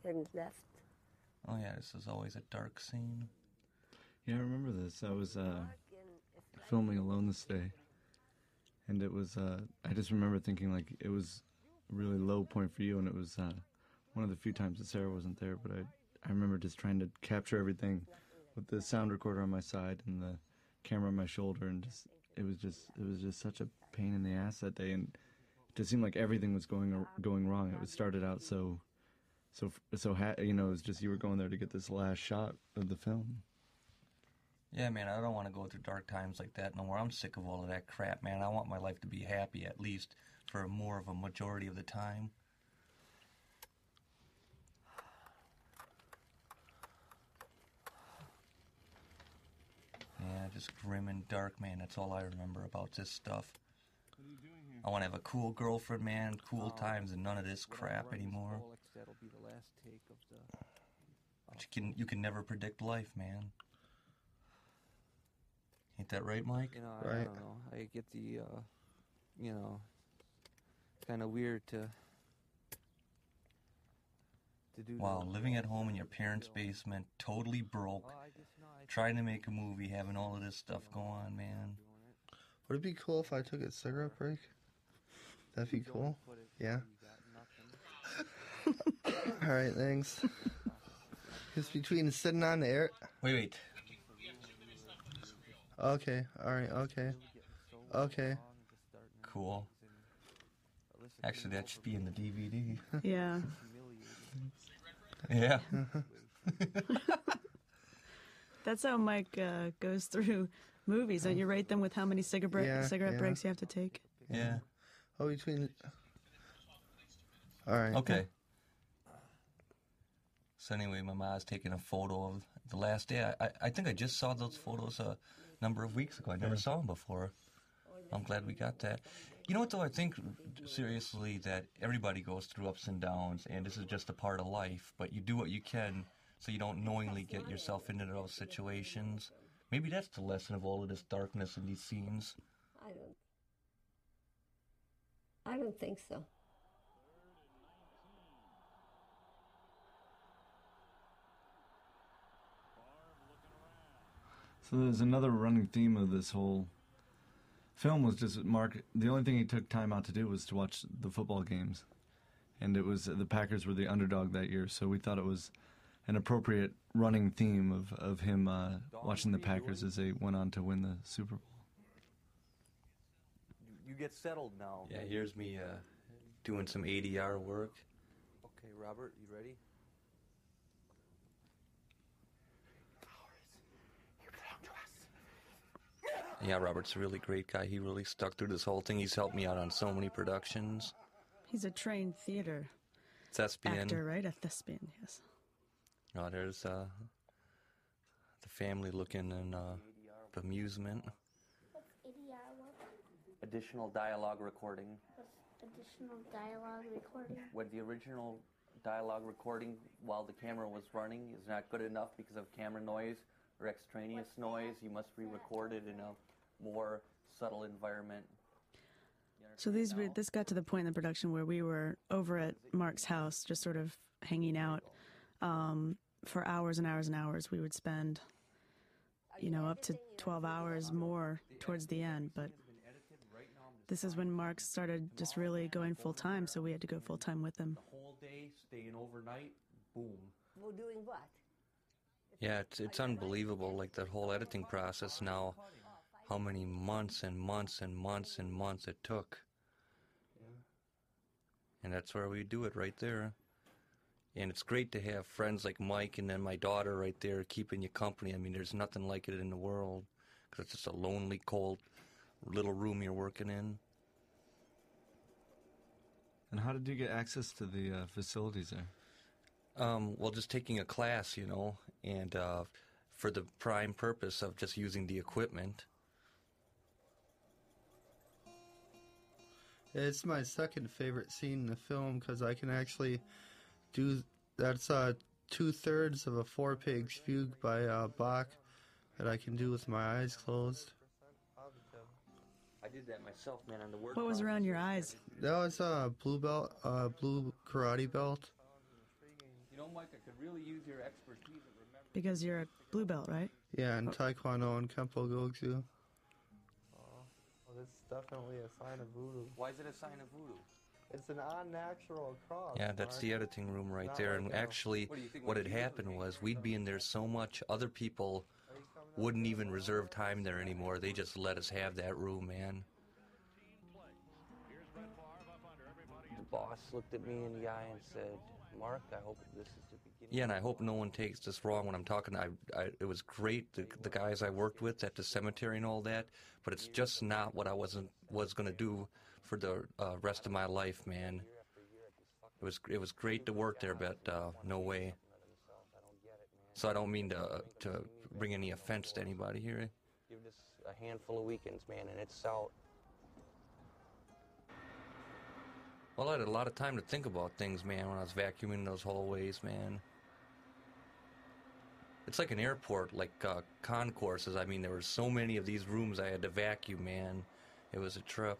and left. Oh yeah, this is always a dark scene. Yeah, I remember this. I was uh, filming alone this day, and it was. Uh, I just remember thinking like it was a really low point for you, and it was uh, one of the few times that Sarah wasn't there. But I, I remember just trying to capture everything with the sound recorder on my side and the camera on my shoulder, and just it was just it was just such a pain in the ass that day, and it just seemed like everything was going going wrong. It was started out so. So, so ha- you know, it was just you were going there to get this last shot of the film. Yeah, man, I don't want to go through dark times like that no more. I'm sick of all of that crap, man. I want my life to be happy at least for more of a majority of the time. Yeah, just grim and dark, man. That's all I remember about this stuff. I want to have a cool girlfriend, man, cool times, and none of this crap anymore. That'll be the last take of the. But you can you can never predict life, man. Ain't that right, Mike? You know, I, I don't know. I get the, uh, you know, kind of weird to to do. Wow, the- living at home in your parents' basement, totally broke, trying to make a movie, having all of this stuff go on, man. Would it be cool if I took a cigarette break? That'd be cool. Yeah. [laughs] All right, thanks. It's between sitting on the air. Wait, wait. Okay. All right. Okay. Okay. Cool. Actually, that should be in the DVD. Yeah. [laughs] yeah. [laughs] That's how Mike uh, goes through [laughs] movies. Don't you rate them with how many cigarette Yeah, cigarette yeah. breaks you have to take? Yeah. Oh, between. All right. Okay. So anyway, my mom's taking a photo of the last day. I, I, I think I just saw those photos a number of weeks ago. I never saw them before. I'm glad we got that. You know what though? I think seriously that everybody goes through ups and downs, and this is just a part of life. But you do what you can so you don't knowingly get yourself into those situations. Maybe that's the lesson of all of this darkness in these scenes. I don't. I don't think so. So there's another running theme of this whole film was just Mark. The only thing he took time out to do was to watch the football games, and it was the Packers were the underdog that year. So we thought it was an appropriate running theme of of him uh, watching the Packers as they went on to win the Super Bowl. You get settled now. Yeah, here's me uh, doing some ADR work. Okay, Robert, you ready? Yeah, Robert's a really great guy. He really stuck through this whole thing. He's helped me out on so many productions. He's a trained theater Thespian. actor, right? A thespian, yes. Oh, there's uh, the family looking in uh, amusement. What's ADR? What? Additional dialogue recording. What's additional dialogue recording? When the original dialogue recording while the camera was running is not good enough because of camera noise or extraneous noise, you must re-record it in a more subtle environment. So these were, this got to the point in the production where we were over at Mark's house, just sort of hanging out um, for hours and hours and hours. We would spend, you know, up to 12 hours more towards the end. But this is when Mark started just really going full time, so we had to go full time with him. The Whole day, staying overnight, boom. We're doing what? Yeah, it's it's unbelievable. Like that whole editing process now, how many months and months and months and months it took. And that's where we do it right there. And it's great to have friends like Mike and then my daughter right there keeping you company. I mean, there's nothing like it in the world because it's just a lonely, cold little room you're working in. And how did you get access to the uh, facilities there? Um, well, just taking a class, you know, and uh, for the prime purpose of just using the equipment. It's my second favorite scene in the film because I can actually do that's uh, two thirds of a four pigs fugue by uh, Bach that I can do with my eyes closed. I did that myself, man, on the word. What was around your eyes? That was a uh, blue belt, uh, blue karate belt. You know, Mike, I could really use your expertise. Because you're a blue belt, right? Yeah, and Taekwondo and Kempo Goju. Well, that's definitely a sign of voodoo. Why is it a sign of voodoo? It's an unnatural cross. Yeah, that's the editing room right Not there. like And a- actually, What think what had you do it? happened was we'd be in there so much, other people wouldn't even reserve time there anymore. They just let us have that room, man. The boss looked at me in the eye and said, Mark, I hope this is the beginning. Yeah, and I hope no one takes this wrong when I'm talking. I, I it was great the the guys I worked with at the cemetery and all that, but it's just not what I wasn't was going to do for the uh, rest of my life, man. It was it was great to work there, but uh, no way. So I don't mean to to bring any offense to anybody here. Give this a handful of weekends, man, and it's out. Well, I had a lot of time to think about things, man, when I was vacuuming those hallways, man. It's like an airport, like uh, concourses. I mean, there were so many of these rooms I had to vacuum, man. It was a trip.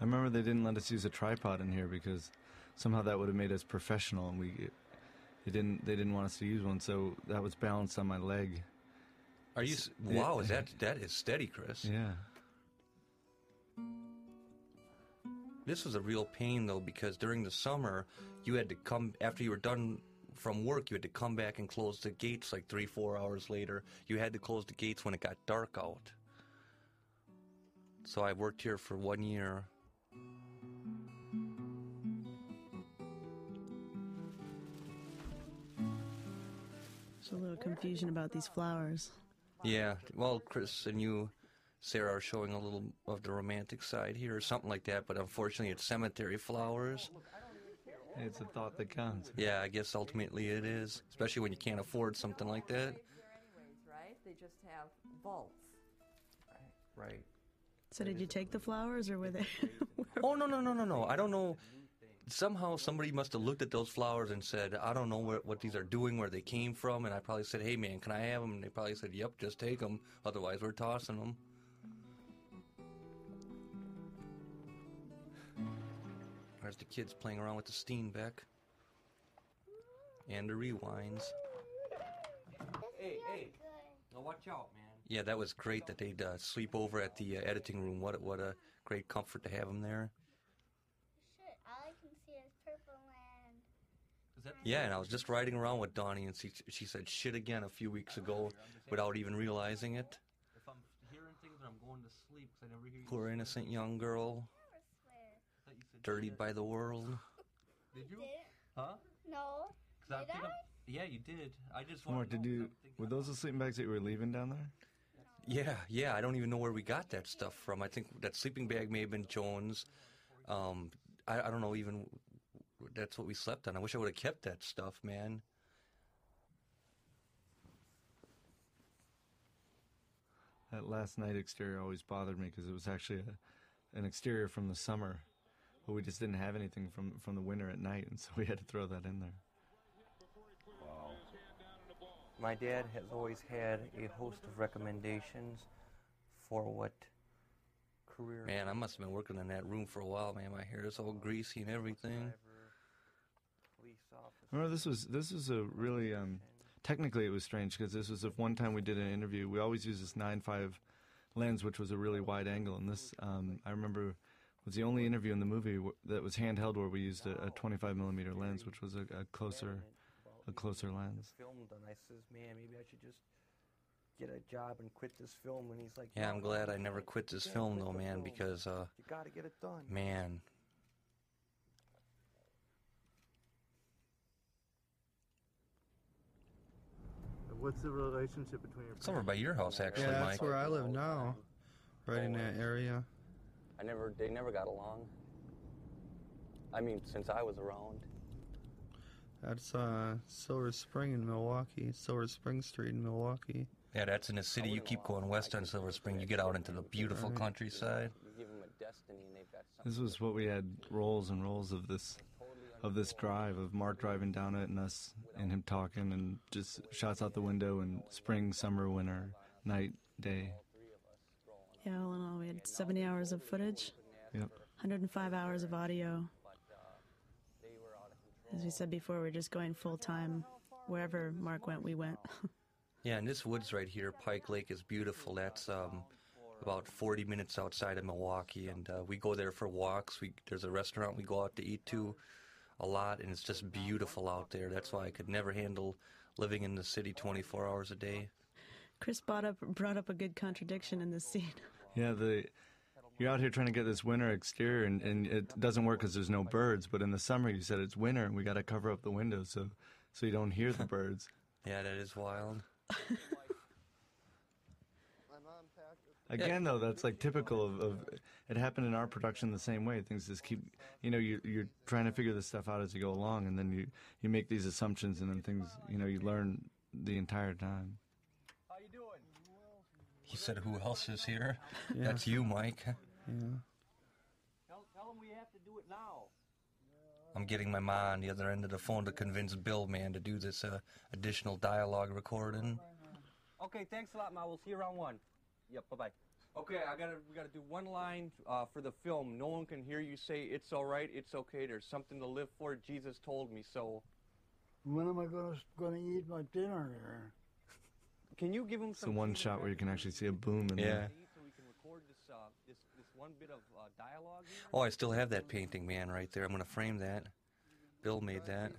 I remember they didn't let us use a tripod in here because somehow that would have made us professional, and we they didn't they didn't want us to use one, so that was balanced on my leg. Are you? s- Wow, is that that is steady, Chris? Yeah. This was a real pain though because during the summer you had to come after you were done from work. You had to come back and close the gates like three, four hours later. You had to close the gates when it got dark out. So I worked here for one year. There's a little confusion about these flowers. Yeah, well, Chris and you, Sarah, are showing a little of the romantic side here, or something like that. But unfortunately, it's cemetery flowers. It's a thought that counts. Yeah, I guess ultimately it is, especially when you can't afford something like that. right? They just have vaults. Right. So did you take the flowers, or were they? [laughs] Oh no no no no no! I don't know. Somehow somebody must have looked at those flowers and said, "I don't know where, what these are doing, where they came from." And I probably said, "Hey man, can I have them?" And they probably said, "Yep, just take them. Otherwise, we're tossing them." There's the kids playing around with the Steenbeck and the rewinds. Hey, hey. Now watch out, man. Yeah, that was great that they'd uh, sleep over at the uh, editing room. What what a great comfort to have them there. Shit, all I can see is purple land. Because Yeah, and I was just riding around with Donnie, and she, she said shit again a few weeks ago without even realizing it. If I'm hearing things or I'm going to sleep, 'cause I never hear you. Poor innocent young girl, dirtied by the world. [laughs] Did you? Huh? No. Did I? I'm- Yeah, you did. I just Mark, to did you were those the sleeping bags that you were leaving down there? Yeah, yeah. I don't even know where we got that stuff from. I think that sleeping bag may have been Jones. Um, I, I don't know even. That's what we slept on. I wish I would have kept that stuff, man. That last night exterior always bothered me because it was actually a, an exterior from the summer, but we just didn't have anything from from the winter at night, and so we had to throw that in there. Wow. My dad has always had a host of recommendations for what career. Man, I must have been working in that room for a while, man. My hair is all greasy and everything. Police officer. Remember, this was this was a really um, technically it was strange because this was the one time we did an interview. We always use this nine five lens, which was a really wide angle, and this um, I remember was the only interview in the movie w- that was handheld where we used a, a 25 millimeter lens, which was a, a closer a closer lens. Filmed, and I says, man, maybe I should just get a job and quit this film. And he's like, yeah, I'm glad I never quit this film though, man, because uh, you got to get it done. man, What's the relationship between your it's over by your house actually, yeah, Mike. that's where I live now, right in that area. I never, they never got along. I mean, since I was around. That's uh, Silver Spring in Milwaukee, Silver Spring Street in Milwaukee. Yeah, that's in the city. You keep going west on Silver Spring, you get out into the beautiful countryside. You give them a destiny, and they've got. This was what we had rolls and rolls of this of this drive of Mark driving down it and us and him talking and just shots out the window and spring, summer, winter, night, day. Yeah, all in all, we had 70 hours of footage, Yep. 105 hours of audio. As we said before, we're just going full time. Wherever Mark went, we went. [laughs] Yeah, and this woods right here, Pike Lake, is beautiful. That's um, about 40 minutes outside of Milwaukee, and uh, we go there for walks. We there's a restaurant we go out to eat to a lot, and it's just beautiful out there. That's why I could never handle living in the city 24 hours a day. Chris brought up brought up a good contradiction in this scene. Yeah, the you're out here trying to get this winter exterior and, and it doesn't work because there's no birds. But in the summer, you said it's winter and we got to cover up the windows so so you don't hear the [laughs] birds. Yeah, that is wild. [laughs] Again, though, that's like typical of, of it happened in our production the same way. Things just keep, you know, you, you're trying to figure this stuff out as you go along, and then you you make these assumptions, and then things, you know, you learn the entire time. How you doing? He said, "Who else is here?" Yeah. That's you, Mike. Yeah. Tell, tell them we have to do it now. I'm getting my ma on the other end of the phone to convince Bill, man, to do this uh, additional dialogue recording. Okay, thanks a lot, Ma. We'll see you around one. Yep, bye bye. Okay, I gotta we gotta do one line uh, for the film. No one can hear you say it's all right, it's okay. There's something to live for. Jesus told me so. When am I gonna gonna eat my dinner there? Can you give him It's the some one shot where you can actually see a boom in Yeah. there. so we can record this uh, this this one bit of uh, dialogue? Oh, I still have that painting, man, right there. I'm gonna frame that. Bill made that.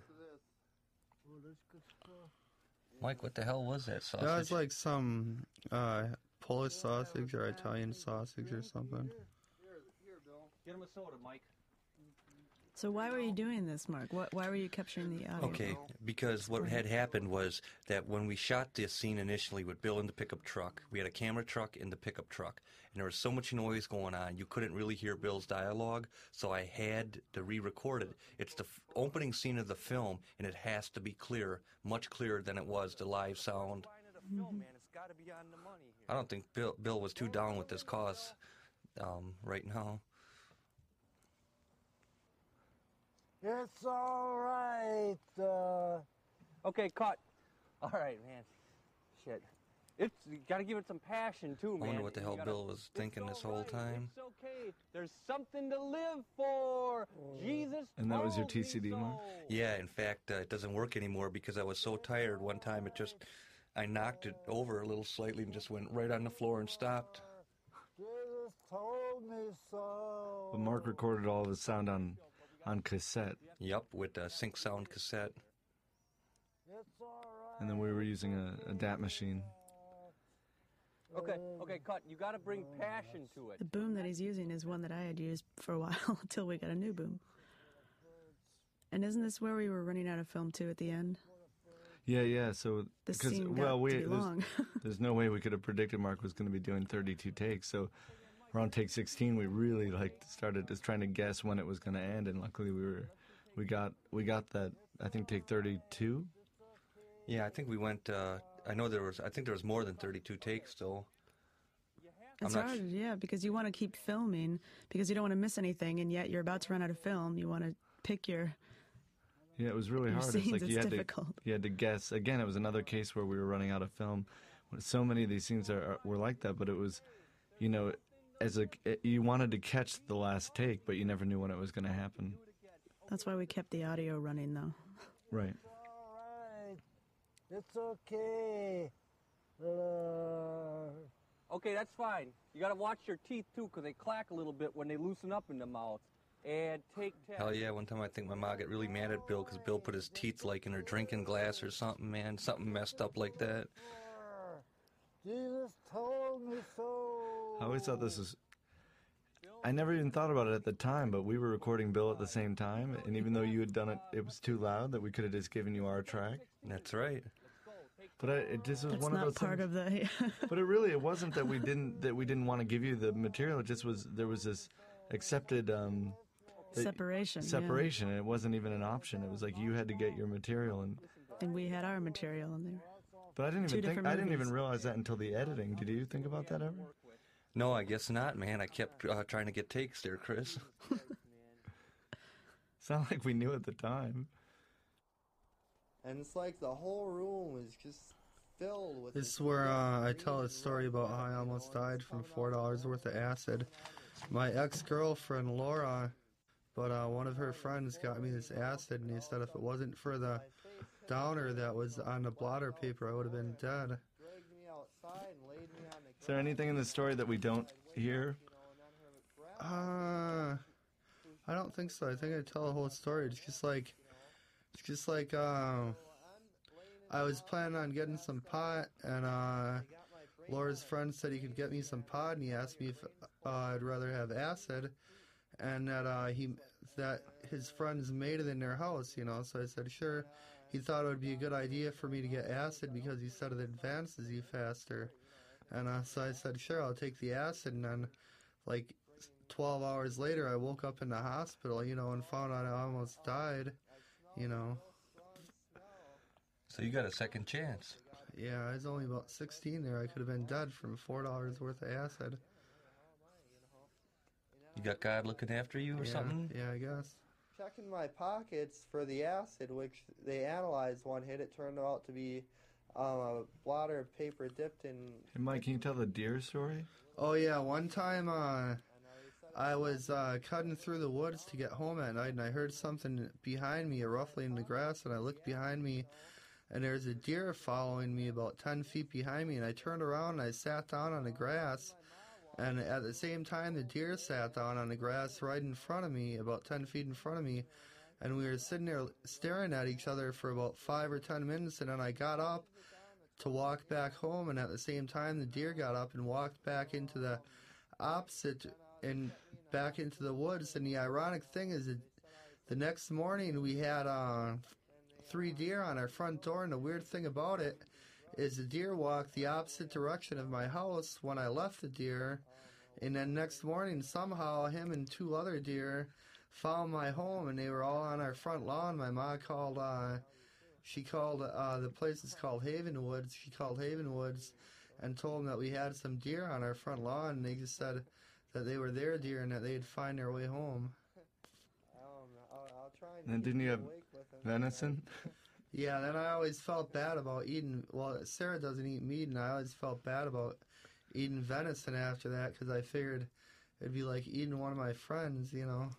Mike, what the hell was that sausage? That was like some uh, Polish sausage or Italian sausage or something. Get him a soda, Mike. So why were you doing this, Mark? Why, why were you capturing the audio? Okay, because what had happened was that when we shot this scene initially with Bill in the pickup truck, we had a camera truck in the pickup truck, and there was so much noise going on, you couldn't really hear Bill's dialogue, so I had to re-record it. It's the f- opening scene of the film, and it has to be clear, much clearer than it was the live sound. Film, man, it's got to be on the money. I don't think Bill, Bill was too down with this cause um, right now. It's all right. Uh, Okay, cut. All right, man. Shit. It's you got to give it some passion too, I man. wonder what the hell gotta- Bill was thinking this whole time. It's okay. There's something to live for. Jesus. And that was your told me TCD, Mark? Yeah, in fact, uh, it doesn't work anymore because I was so tired one time it just, I knocked it over a little slightly and just went right on the floor and stopped. Jesus told me so. But Mark recorded all of his sound on on cassette. Yep, with a sync sound cassette. and then we were using a, a DAT machine. Okay, okay, cut. You got to bring passion to it. The boom that he's using is one that I had used for a [laughs] while until we got a new boom. And isn't this where we were running out of film too at the end? Yeah, yeah. So because well, we there's, long. [laughs] there's no way we could have predicted Mark was going to be doing 32 takes. So around take 16, we really like started just trying to guess when it was going to end, and luckily we were we got we got that. I think take 32. Yeah, I think we went. Uh, I know there was. I think there was more than 32 takes though. It's I'm not hard, yeah, because you want to keep filming because you don't want to miss anything, and yet you're about to run out of film. You want to pick your Yeah, it was really Your hard. It's like it's you had difficult. to you had to guess. Again, it was another case where we were running out of film. So many of these scenes are, are were like that, but it was, you know, as a you wanted to catch the last take, but you never knew when it was going to happen. That's why we kept the audio running, though. Right. It's okay. Uh, Okay, that's fine. You got to watch your teeth too, 'cause they clack a little bit when they loosen up in the mouth. And take ten. Hell yeah! One time I think my mom got really mad at Bill because Bill put his teeth like in her drinking glass or something. Man, something messed up like that. Jesus told me so. I always thought this was. I never even thought about it at the time, but we were recording Bill at the same time, and even though you had done it, it was too loud that we could have just given you our track. That's right. But I, it just was That's one of not those part things- of the. [laughs] but it really it wasn't that we didn't that we didn't want to give you the material. It just was there was this accepted um, that- Separation, yeah. Separation. and It wasn't even an option. It was like you had to get your material, and and we had our material in there. but I didn't Two even think different I didn't even realize that until the editing. Did you think about that ever? No, I guess not, man. I kept uh, trying to get takes there, Chris. [laughs] It's not like we knew at the time. And it's like the whole room is just filled with. This is where uh, I tell a story about how I almost died from four dollars worth of acid. My ex-girlfriend Laura, but uh, one of her friends got me this acid, and he said if it wasn't for the downer that was on the blotter paper, I would have been dead. dragged me outside and laid me on the Is there anything in the story that we don't hear? Uh, I don't think so. I think I tell the whole story. It's just like, it's just like, uh, I was planning on getting some pot, and uh, Laura's friend said he could get me some pot, and he asked me if uh, I'd rather have acid, and that uh, he that his friends made it in their house, you know. So I said sure. He thought it would be a good idea for me to get acid because he said it advances you faster, and uh, so I said sure, I'll take the acid, and then like 12 hours later, I woke up in the hospital, you know, and found out I almost died, you know. So you got a second chance. Yeah, I was only about 16 there. I could have been dead from $4 worth of acid. You got God looking after you or yeah, something? Yeah, I guess. checking my pockets for the acid, which they analyzed one hit. It turned out to be um, a blotter of paper dipped in. Hey, Mike, can you tell the deer story? Oh, yeah, one time uh, I was uh, cutting through the woods to get home at night, and I heard something behind me, roughly in the grass, and I looked behind me, and there's a deer following me about 10 feet behind me, and I turned around and I sat down on the grass. And at the same time, the deer sat down on the grass right in front of me, about 10 feet in front of me. And we were sitting there staring at each other for about five or 10 minutes. And then I got up to walk back home. And at the same time, the deer got up and walked back into the opposite and back into the woods. And the ironic thing is that the next morning we had uh, three deer on our front door. And the weird thing about it is the deer walked the opposite direction of my house when I left the deer. And then next morning, somehow, him and two other deer found my home, and they were all on our front lawn. My mom called, uh, she called, uh, the place is called Haven Woods. She called Haven Woods and told them that we had some deer on our front lawn, and they just said that they were their deer and that they'd find their way home. [laughs] Um, I'll, I'll try and And then didn't you have awake with them. venison? [laughs] Yeah, then I always felt bad about eating. Well, Sarah doesn't eat meat, and I always felt bad about eating venison after that because I figured it'd be like eating one of my friends, you know.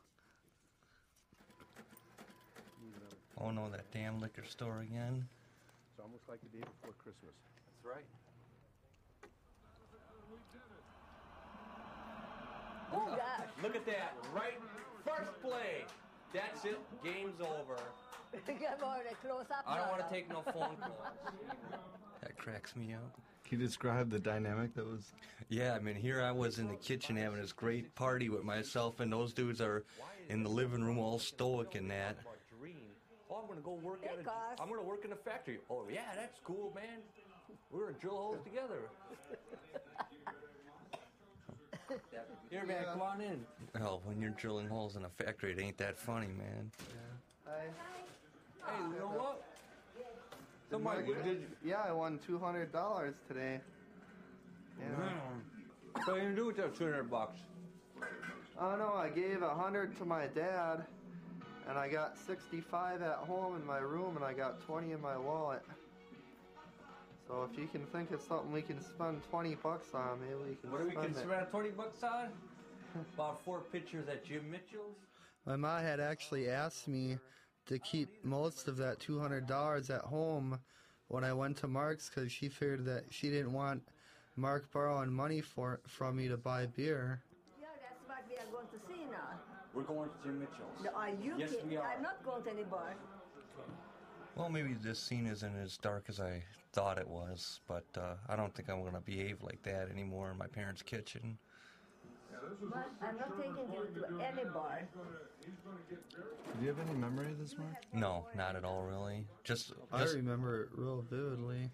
Oh no, that damn liquor store again. It's almost like the day before Christmas. That's right. Oh, gosh. Look at that. Right. First play. That's it. Game's over. [laughs] Get more a close up. I don't want to take no phone [laughs] calls. That cracks me up. Can you describe the dynamic that was? Yeah, I mean, here I was in the kitchen having this great party with myself, and those dudes are in the living room all stoic and that. Oh, I'm gonna go work at a. I'm gonna work in a factory. Oh yeah, that's cool, man. We're gonna drill holes together. [laughs] Here, man, come on in. Oh, when you're drilling holes in a factory, it ain't that funny, man. Hey, you know what? Somebody Did did. Yeah, I won two hundred dollars today. Yeah. What are you gonna do with that 200 bucks? Oh no, I gave a hundred to my dad, and I got sixty-five at home in my room, and I got twenty in my wallet. So if you can think of something we can spend twenty bucks on, maybe we can. What do we spend can it. spend 20 bucks on? [laughs] About four pictures at Jim Mitchell's. My mom had actually asked me to keep most of that two hundred dollars at home when I went to Mark's because she figured that she didn't want Mark borrowing money for from me to buy beer. Yeah, that's what we are going to see now. We're going to Jim Mitchell's. No, are you Yes, kidding? we are. I'm not going to any bar. Well, maybe this scene isn't as dark as I thought it was, but uh, I don't think I'm gonna behave like that anymore in my parents' kitchen. But I'm not taking you to any bar. Do you have any memory of this, Mark? No, not at all, really. Just, I just remember it real vividly.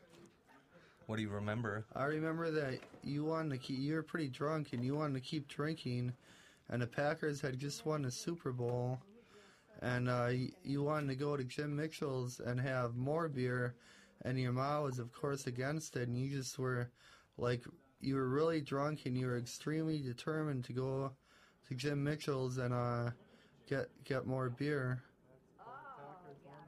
what do you remember? I remember that you wanted to keep. You were pretty drunk and you wanted to keep drinking, and the Packers had just won the Super Bowl, and uh, you, you wanted to go to Jim Mitchell's and have more beer, and your mom was of course against it, and you just were like you were really drunk and you were extremely determined to go to Jim Mitchell's and uh, get get more beer.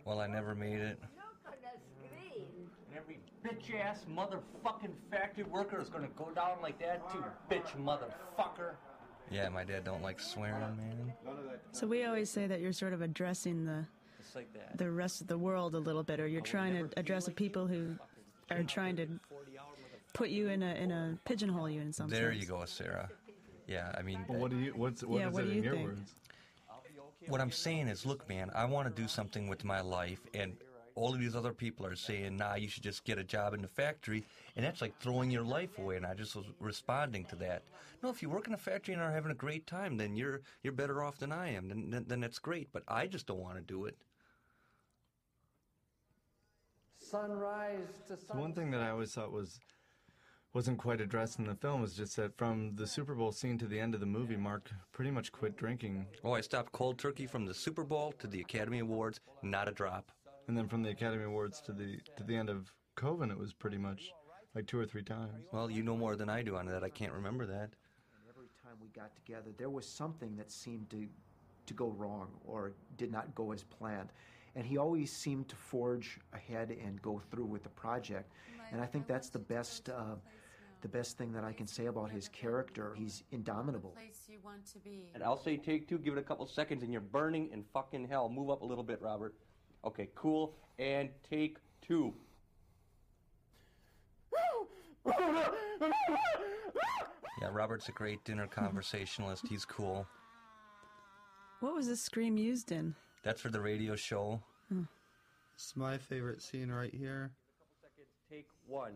Well, I never made it. Look on the screen. And every bitch ass motherfucking factory worker is gonna go down like that too, bitch motherfucker. Yeah, my dad don't like swearing, man. So we always say that you're sort of addressing the like the rest of the world a little bit, or you're trying to address the people who are trying to put you in a in a pigeonhole you in some There sense. you go, Sarah. Yeah, I mean, Well, what do you? What's what Yeah, is what it do in you your think? words? what I'm saying is, look, man, I want to do something with my life, and all of these other people are saying, nah, you should just get a job in the factory, and that's like throwing your life away. And I just was responding to that. No, if you work in a factory and are having a great time, then you're you're better off than I am. Then then, then that's great. But I just don't want to do it. Sunrise to So one thing that I always thought was wasn't quite addressed in the film was just that from the Super Bowl scene to the end of the movie, Mark pretty much quit drinking. Oh, I stopped cold turkey from the Super Bowl to the Academy Awards, not a drop. And then from the Academy Awards to the to the end of Coven, it was pretty much like two or three times. Well, you know more than I do on that. I can't remember that. Every time we got together, there was something that seemed to, to go wrong or did not go as planned. And he always seemed to forge ahead and go through with the project. And I think that's the best, uh, the best thing that I can say about his character. He's indomitable. place you want to be. And I'll say take two, give it a couple seconds, and you're burning in fucking hell. Move up a little bit, Robert. Okay, cool. And take two. Yeah, Robert's a great dinner conversationalist. He's cool. What was this scream used in? That's for the radio show. Hmm. It's my favorite scene right here. Take one.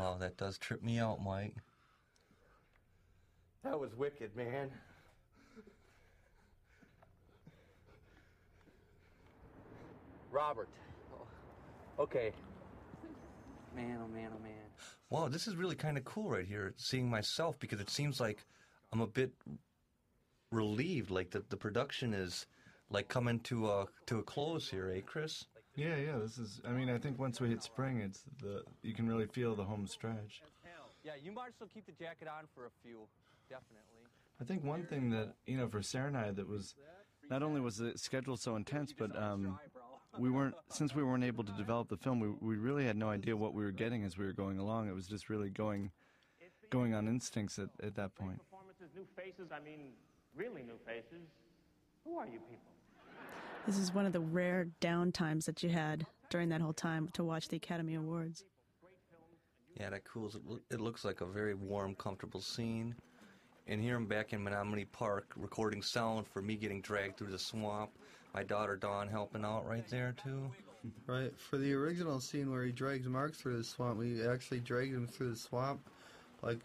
Wow, that does trip me out, Mike. That was wicked, man. Robert. Okay. Man, oh man, oh man. Wow, this is really kind of cool right here, seeing myself because it seems like I'm a bit relieved. Like the, the production is like coming to a to a close here, eh, Chris? Yeah, yeah. This is. I mean, I think once we hit spring, it's the you can really feel the home stretch. Yeah, you might still keep the jacket on for a few, definitely. I think one thing that you know for Sarah and I that was not only was the schedule so intense, but um, we weren't since we weren't able to develop the film. We we really had no idea what we were getting as we were going along. It was just really going going on instincts at, at that point. Performances, new faces. I mean, really new faces. Who are you people? This is one of the rare down times that you had during that whole time to watch the Academy Awards. Yeah, that cools. It, it looks like a very warm, comfortable scene. And here I'm back in Menomonee Park recording sound for me getting dragged through the swamp. My daughter Dawn helping out right there too. Right. For the original scene where he drags Mark through the swamp, we actually dragged him through the swamp like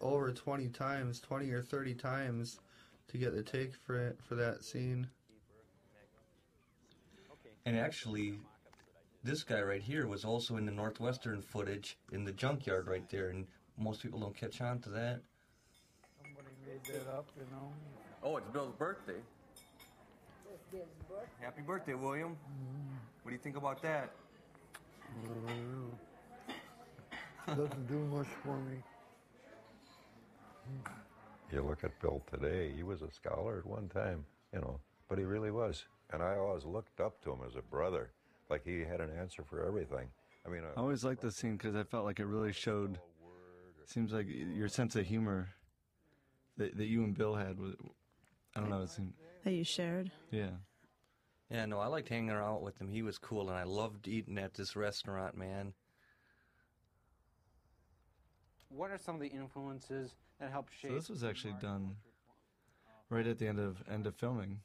over 20 times, 20 or 30 times to get the take for it, for that scene. And actually, this guy right here was also in the Northwestern footage in the junkyard right there, and most people don't catch on to that. Somebody made that up, you know. Oh, it's Bill's birthday. It's Bill's birthday. Happy birthday, William. What do you think about that? [laughs] Doesn't do much for me. You look at Bill today, he was a scholar at one time, you know, but he really was. And I always looked up to him as a brother, like he had an answer for everything. I mean, uh, I always liked this scene because I felt like it really showed. Seems like your sense of humor that, that you and Bill had. Was, I don't know. It seemed, That you shared. yeah. Yeah, no, I liked hanging out with him. He was cool, and I loved eating at this restaurant, man. What are some of the influences that helped shape? So this was actually done right at the end of end of filming.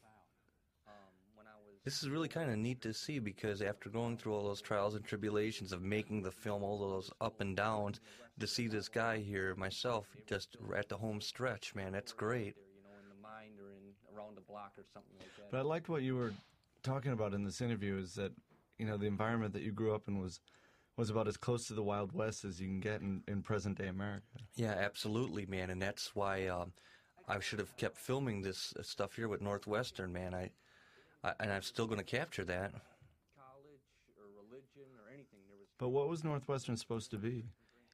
This is really kind of neat to see because after going through all those trials and tribulations of making the film, all those up and downs, to see this guy here, myself, just at the home stretch, man, that's great. You know, in the mind or in around the block or something like that. But I liked what you were talking about in this interview is that you know the environment that you grew up in was was about as close to the Wild West as you can get in, in present day America. Yeah, absolutely, man, and that's why um, I should have kept filming this uh, stuff here with Northwestern, man. I, I and I'm still going to capture that. College or religion or anything. There was But what was Northwestern supposed to be?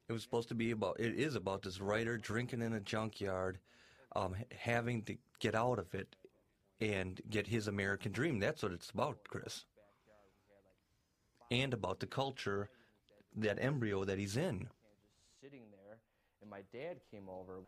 It was supposed to be about. It is about this writer drinking in a junkyard, um, having to get out of it, and get his American dream. That's what it's about, Chris. And about the culture, that embryo that he's in. sitting there, and my dad came over.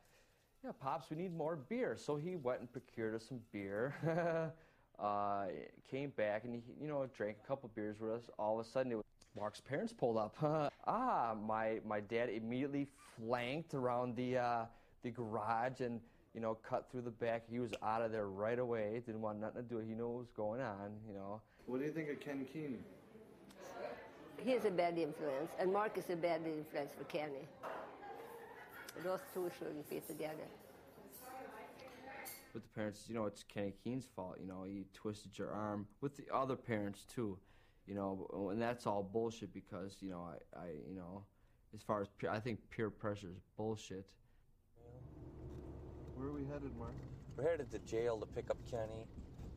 Yeah, pops, we need more beer. So he went and procured us some beer. [laughs] uh, came back and he, you know, drank a couple beers with us. All of a sudden, it was Mark's parents pulled up. [laughs] ah, my my dad immediately flanked around the uh, the garage and you know cut through the back. He was out of there right away. Didn't want nothing to do. It he knew what was going on. You know. What do you think of Ken Keeney? He's a bad influence, and Mark is a bad influence for Kenny. Those two shouldn't be together. With the parents, you know, it's Kenny Keene's fault. You know, he twisted your arm with the other parents too. You know, and that's all bullshit because you know, I, I you know, as far as peer, I think peer pressure is bullshit. Where are we headed, Mark? We're headed to jail to pick up Kenny.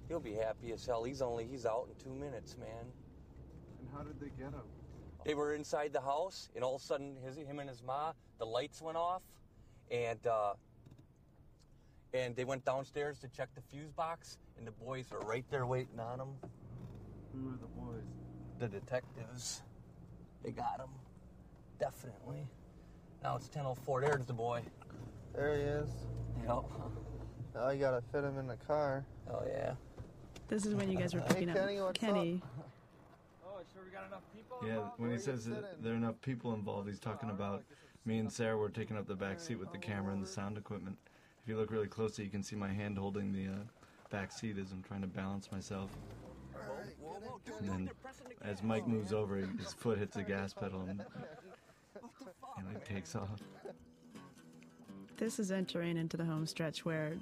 He'll be happy as hell. He's only he's out in two minutes, man. And how did they get him? They were inside the house, and all of a sudden, his, him and his ma, the lights went off, and uh, and they went downstairs to check the fuse box, and the boys are right there waiting on them. Who are the boys? The detectives, they got him, definitely. Now it's 10:04. There's the boy. There he is. Yep. Now you gotta fit him in the car. Oh yeah. This is when you guys were Hey, picking Kenny, up what's Kenny. Oh, sure we got enough people. Yeah, when he says that there are enough people involved, he's talking about me and Sarah were taking up the back seat with the camera and the sound equipment. If you look really closely, you can see my hand holding the uh, back seat as I'm trying to balance myself. And then, as Mike moves over, his foot hits the gas pedal and, and he takes off. This is entering into the home stretch where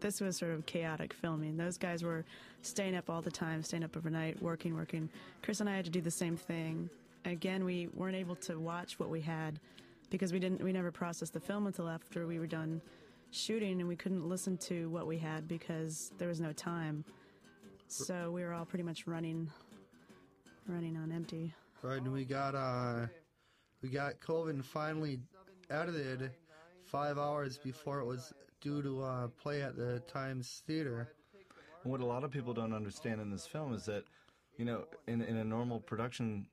this was sort of chaotic filming. Those guys were staying up all the time, staying up overnight, working, working. Chris and I had to do the same thing. Again, we weren't able to watch what we had because we didn't we never processed the film until after we were done shooting and we couldn't listen to what we had because there was no time. So we were all pretty much running running on empty. Right, and we got uh, we got Coven finally edited five hours before it was due to uh, play at the Times Theater. And what a lot of people don't understand in this film is that, you know, in, in a normal production,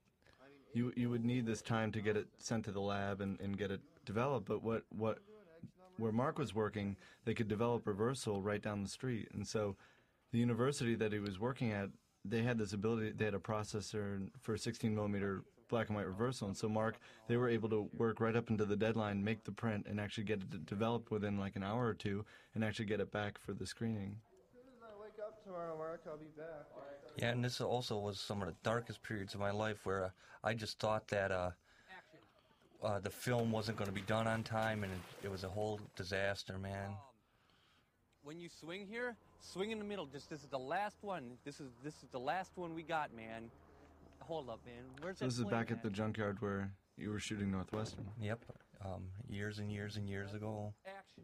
you you would need this time to get it sent to the lab and, and get it developed. But what what where Mark was working, they could develop reversal right down the street, and so the university that he was working at, they had this ability. They had a processor for 16 millimeter black and white reversal. And so Mark, they were able to work right up into the deadline, make the print, and actually get it developed within like an hour or two, and actually get it back for the screening. Tomorrow, Mark, I'll be back. Yeah, and this also was some of the darkest periods of my life where uh, I just thought that uh, uh, the film wasn't going to be done on time, and it, it was a whole disaster, man. When you swing here, swing in the middle. Just this is the last one. This is this is the last one we got, man. Hold up, man. Where's So that this is back at? at the junkyard where you were shooting Northwestern. Yep, um, years and years and years ago. Action.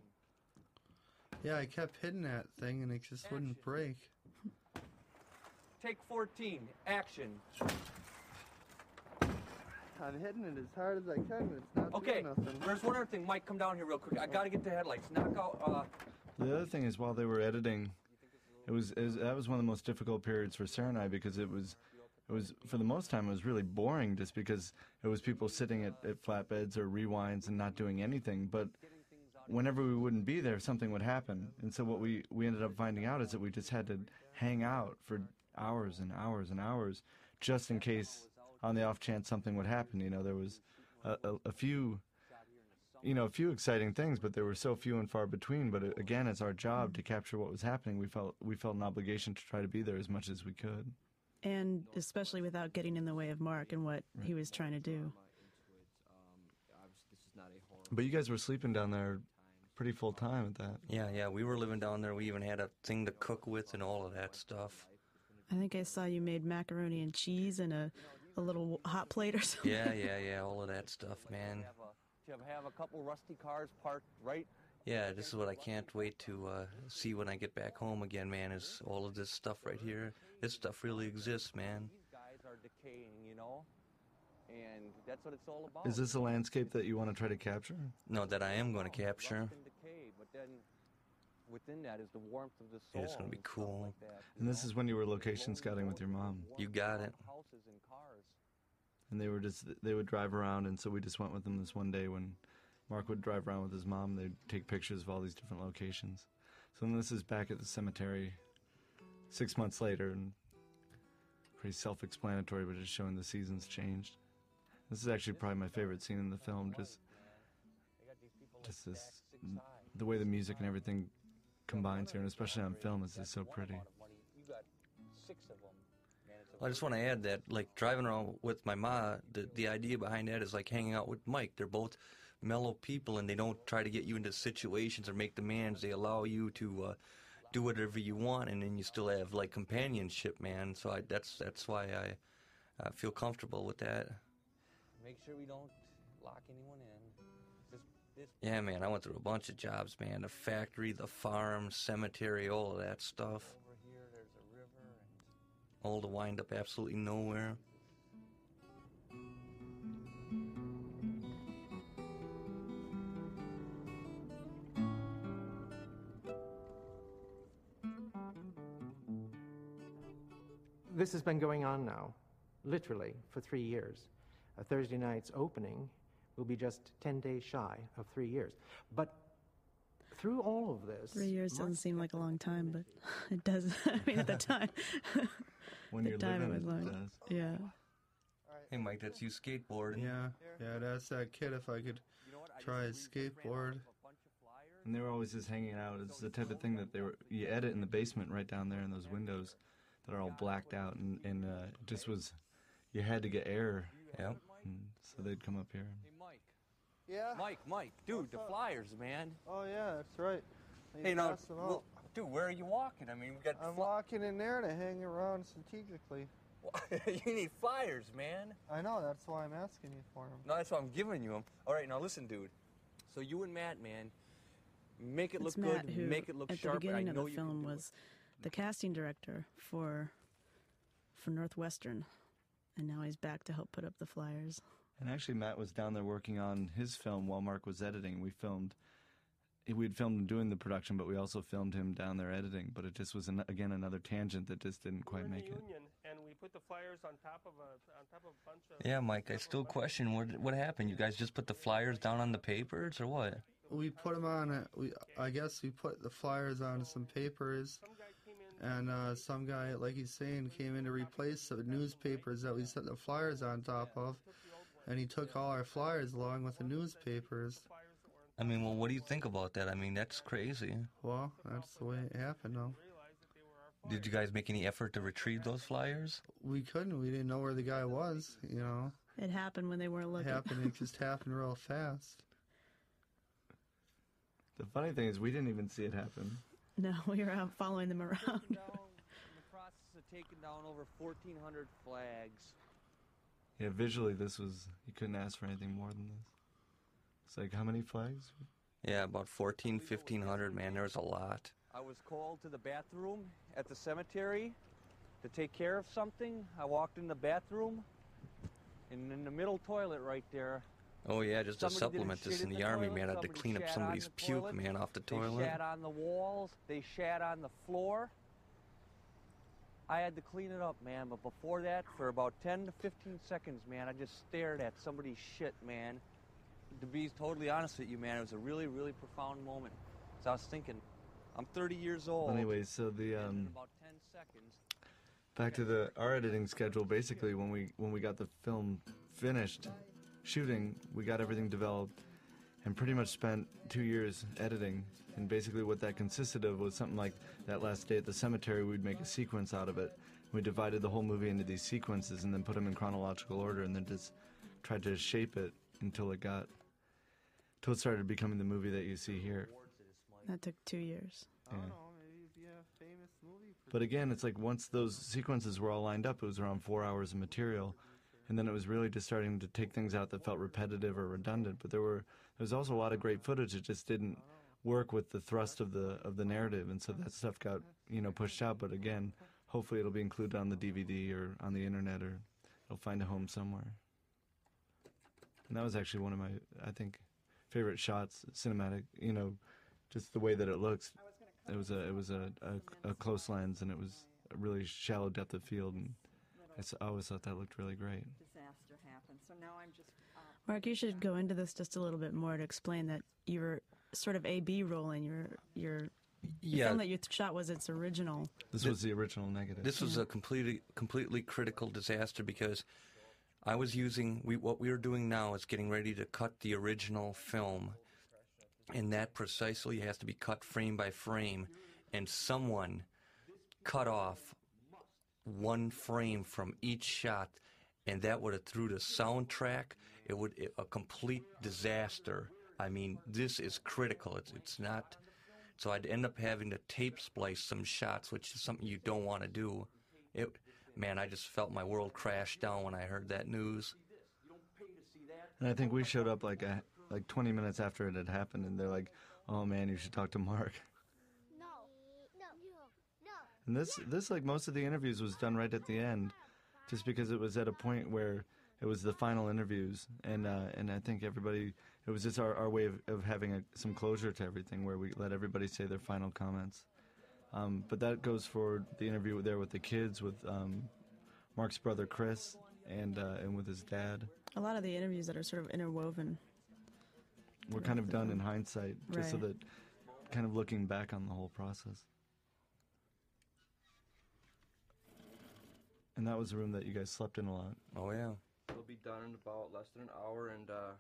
Yeah, I kept hitting that thing and it just wouldn't break. Take 14. Action. I'm hitting it as hard as I can. and It's not Okay. doing nothing. There's one other thing. Mike, come down here real quick. I got to get the headlights. Knock out. Uh, The other thing is, while they were editing, it was, it was that was one of the most difficult periods for Sarah and I because it was, it was for the most time it was really boring just because it was people sitting at, at flatbeds or rewinds and not doing anything. But whenever we wouldn't be there, something would happen, and so what we we ended up finding out is that we just had to hang out for hours and hours and hours just in case on the off chance something would happen. You know, there was a, a, a few you know, a few exciting things, but they were so few and far between. But uh, again, it's our job to capture what was happening. We felt we felt an obligation to try to be there as much as we could. And especially without getting in the way of Mark and what he was trying to do. But you guys were sleeping down there pretty full time at that. Yeah, yeah, we were living down there. We even had a thing to cook with and all of that stuff. I think I saw you made macaroni and cheese and a, a little hot plate or something. Yeah, yeah, yeah, all of that stuff, man. to have a couple rusty cars parked right. Yeah, this is what I can't wait to uh, see when I get back home again, man. Is all of this stuff right here? This stuff really exists, man. These guys are decaying, you know, and that's what it's all about. Is this a landscape that you want to try to capture? No, that I am going to capture. Decay, but then within that is the warmth of the soul. It's going to be cool. And this is when you were location scouting with your mom. You got it. Houses and cars. And they were just they would drive around, and so we just went with them this one day when Mark would drive around with his mom. They'd take pictures of all these different locations. So then this is back at the cemetery, six months later, and pretty self-explanatory, but just showing the seasons changed. This is actually probably my favorite scene in the film. Just, just this, the way the music and everything combines here, and especially on film, is just so pretty. You got six of them. Man, it's a Well, I just want to add that, like driving around with my ma, the the idea behind that is like hanging out with Mike. They're both mellow people, and they don't try to get you into situations or make demands. They allow you to uh, do whatever you want, and then you still have like companionship, man. So I, that's that's why I uh, feel comfortable with that. Make sure we don't lock anyone in. Yeah, man, I went through a bunch of jobs, man. The factory, the farm, cemetery, all of that stuff. over here, there's a river, and All to wind up absolutely nowhere. This has been going on now, literally, for three years. A Thursday night's opening will be just 10 days shy of three years. But through all of this, Three years doesn't seem like a long time, but [laughs] it does. [laughs] I mean, at the [laughs] time, When the you're time living it was long. it does. Yeah. Hey, Mike, that's you skateboarding. Yeah, yeah, that's that kid. If I could try his skateboard. And they were always just hanging out. It's the type of thing that they were. You edit in the basement right down there in those windows that are all blacked out, and and uh, it just was. You had to get air. Yeah. And so they'd come up here. Hey, Mike. Yeah? Mike, Mike, dude, the flyers, man. Oh, yeah, that's right. I Hey, now, them well, dude, where are you walking? I mean, we got. I'm walking in there to hang around strategically. [laughs] you need flyers, man. I know, that's why I'm asking you for them. No, that's why I'm giving you them. All right, now listen, dude. So you and Matt, man, make it It's look Matt good, who, make it look at sharp. the and I beginning of know the film, was the casting director for for Northwestern, and now he's back to help put up the flyers. And actually, Matt was down there working on his film while Mark was editing. We filmed. We'd filmed him doing the production, but we also filmed him down there editing. But it just was an, again another tangent that just didn't quite make it. Union, and we put the flyers on top of a on top of a bunch of. Yeah, Mike, I still question what what happened. You guys just put the flyers down on the papers or what? We put them on. A, we I guess we put the flyers on some papers, and uh, some guy, like he's saying, came in to replace the newspapers that we set the flyers on top of, and he took all our flyers along with the newspapers. I mean, well, what do you think about that? I mean, that's crazy. Well, that's the way it happened, though. Did you guys make any effort to retrieve those flyers? We couldn't. We didn't know where the guy was. You know, It happened when they weren't it looking. happened. It just happened real fast. The funny thing is, we didn't even see it happen. [laughs] No, we were out following them around. in the process of taking down over 1,400 flags. Yeah, visually, this was you couldn't ask for anything more than this. It's like how many flags? Yeah, about 14, 1500, man. There was a lot. I was called to the bathroom at the cemetery to take care of something. I walked in the bathroom, and in the middle toilet right there, Oh, yeah, just to supplement this in in the, the army, toilet, man. I had to clean up somebody's puke, toilet, man, off the they toilet. shat on the walls. They shat on the floor. I had to clean it up, man. But before that, for about 10 to 15 seconds, man, I just stared at somebody's shit, man. To be totally honest with you, man, it was a really, really profound moment. So I was thinking, I'm 30 years old. Anyways, so the um, about 10 seconds, back to the our editing schedule. Basically, when we when we got the film finished shooting, we got everything developed, and pretty much spent two years editing. And basically, what that consisted of was something like that last day at the cemetery. We'd make a sequence out of it. We divided the whole movie into these sequences and then put them in chronological order, and then just tried to shape it until it got until it started becoming the movie that you see here. That took two years. Yeah. maybe it'd be a famous movie. But again, it's like once those sequences were all lined up, it was around four hours of material, and then it was really just starting to take things out that felt repetitive or redundant. But there were there was also a lot of great footage that just didn't work with the thrust of the of the narrative, and so that stuff got you know pushed out. But again, hopefully it'll be included on the DVD or on the internet, or it'll find a home somewhere. And that was actually one of my I think favorite shots, cinematic. You know, just the way that it looks. It was a it was a, a, a close lens, and it was a really shallow depth of field, and I always thought that looked really great. disaster happened. So now I'm just. Mark, you should go into this just a little bit more to explain that you were sort of A B rolling. Your your the Yeah. film that you shot was its original. This was the original negative. This was a completely completely critical disaster because I was using we what we were doing now is getting ready to cut the original film, and that precisely has to be cut frame by frame, and someone cut off one frame from each shot, and that would have threw the soundtrack. It would it, a complete disaster. I mean, this is critical. It's it's not. So I'd end up having to tape splice some shots, which is something you don't want to do. It, man, I just felt my world crash down when I heard that news. And I think we showed up like a, like 20 minutes after it had happened, and they're like, "Oh man, you should talk to Mark." No, no, no. And this this like most of the interviews was done right at the end, just because it was at a point where it was the final interviews, and uh, and I think everybody it was just our, our way of, of having a, some closure to everything, where we let everybody say their final comments. Um, but that goes for the interview there with the kids, with um, Mark's brother Chris, and uh, and with his dad. A lot of the interviews that are sort of interwoven. We're kind of done in hindsight, just so that kind of looking back on the whole process. And that was a room that you guys slept in a lot. Oh yeah. It'll be done in about less than an hour, and uh,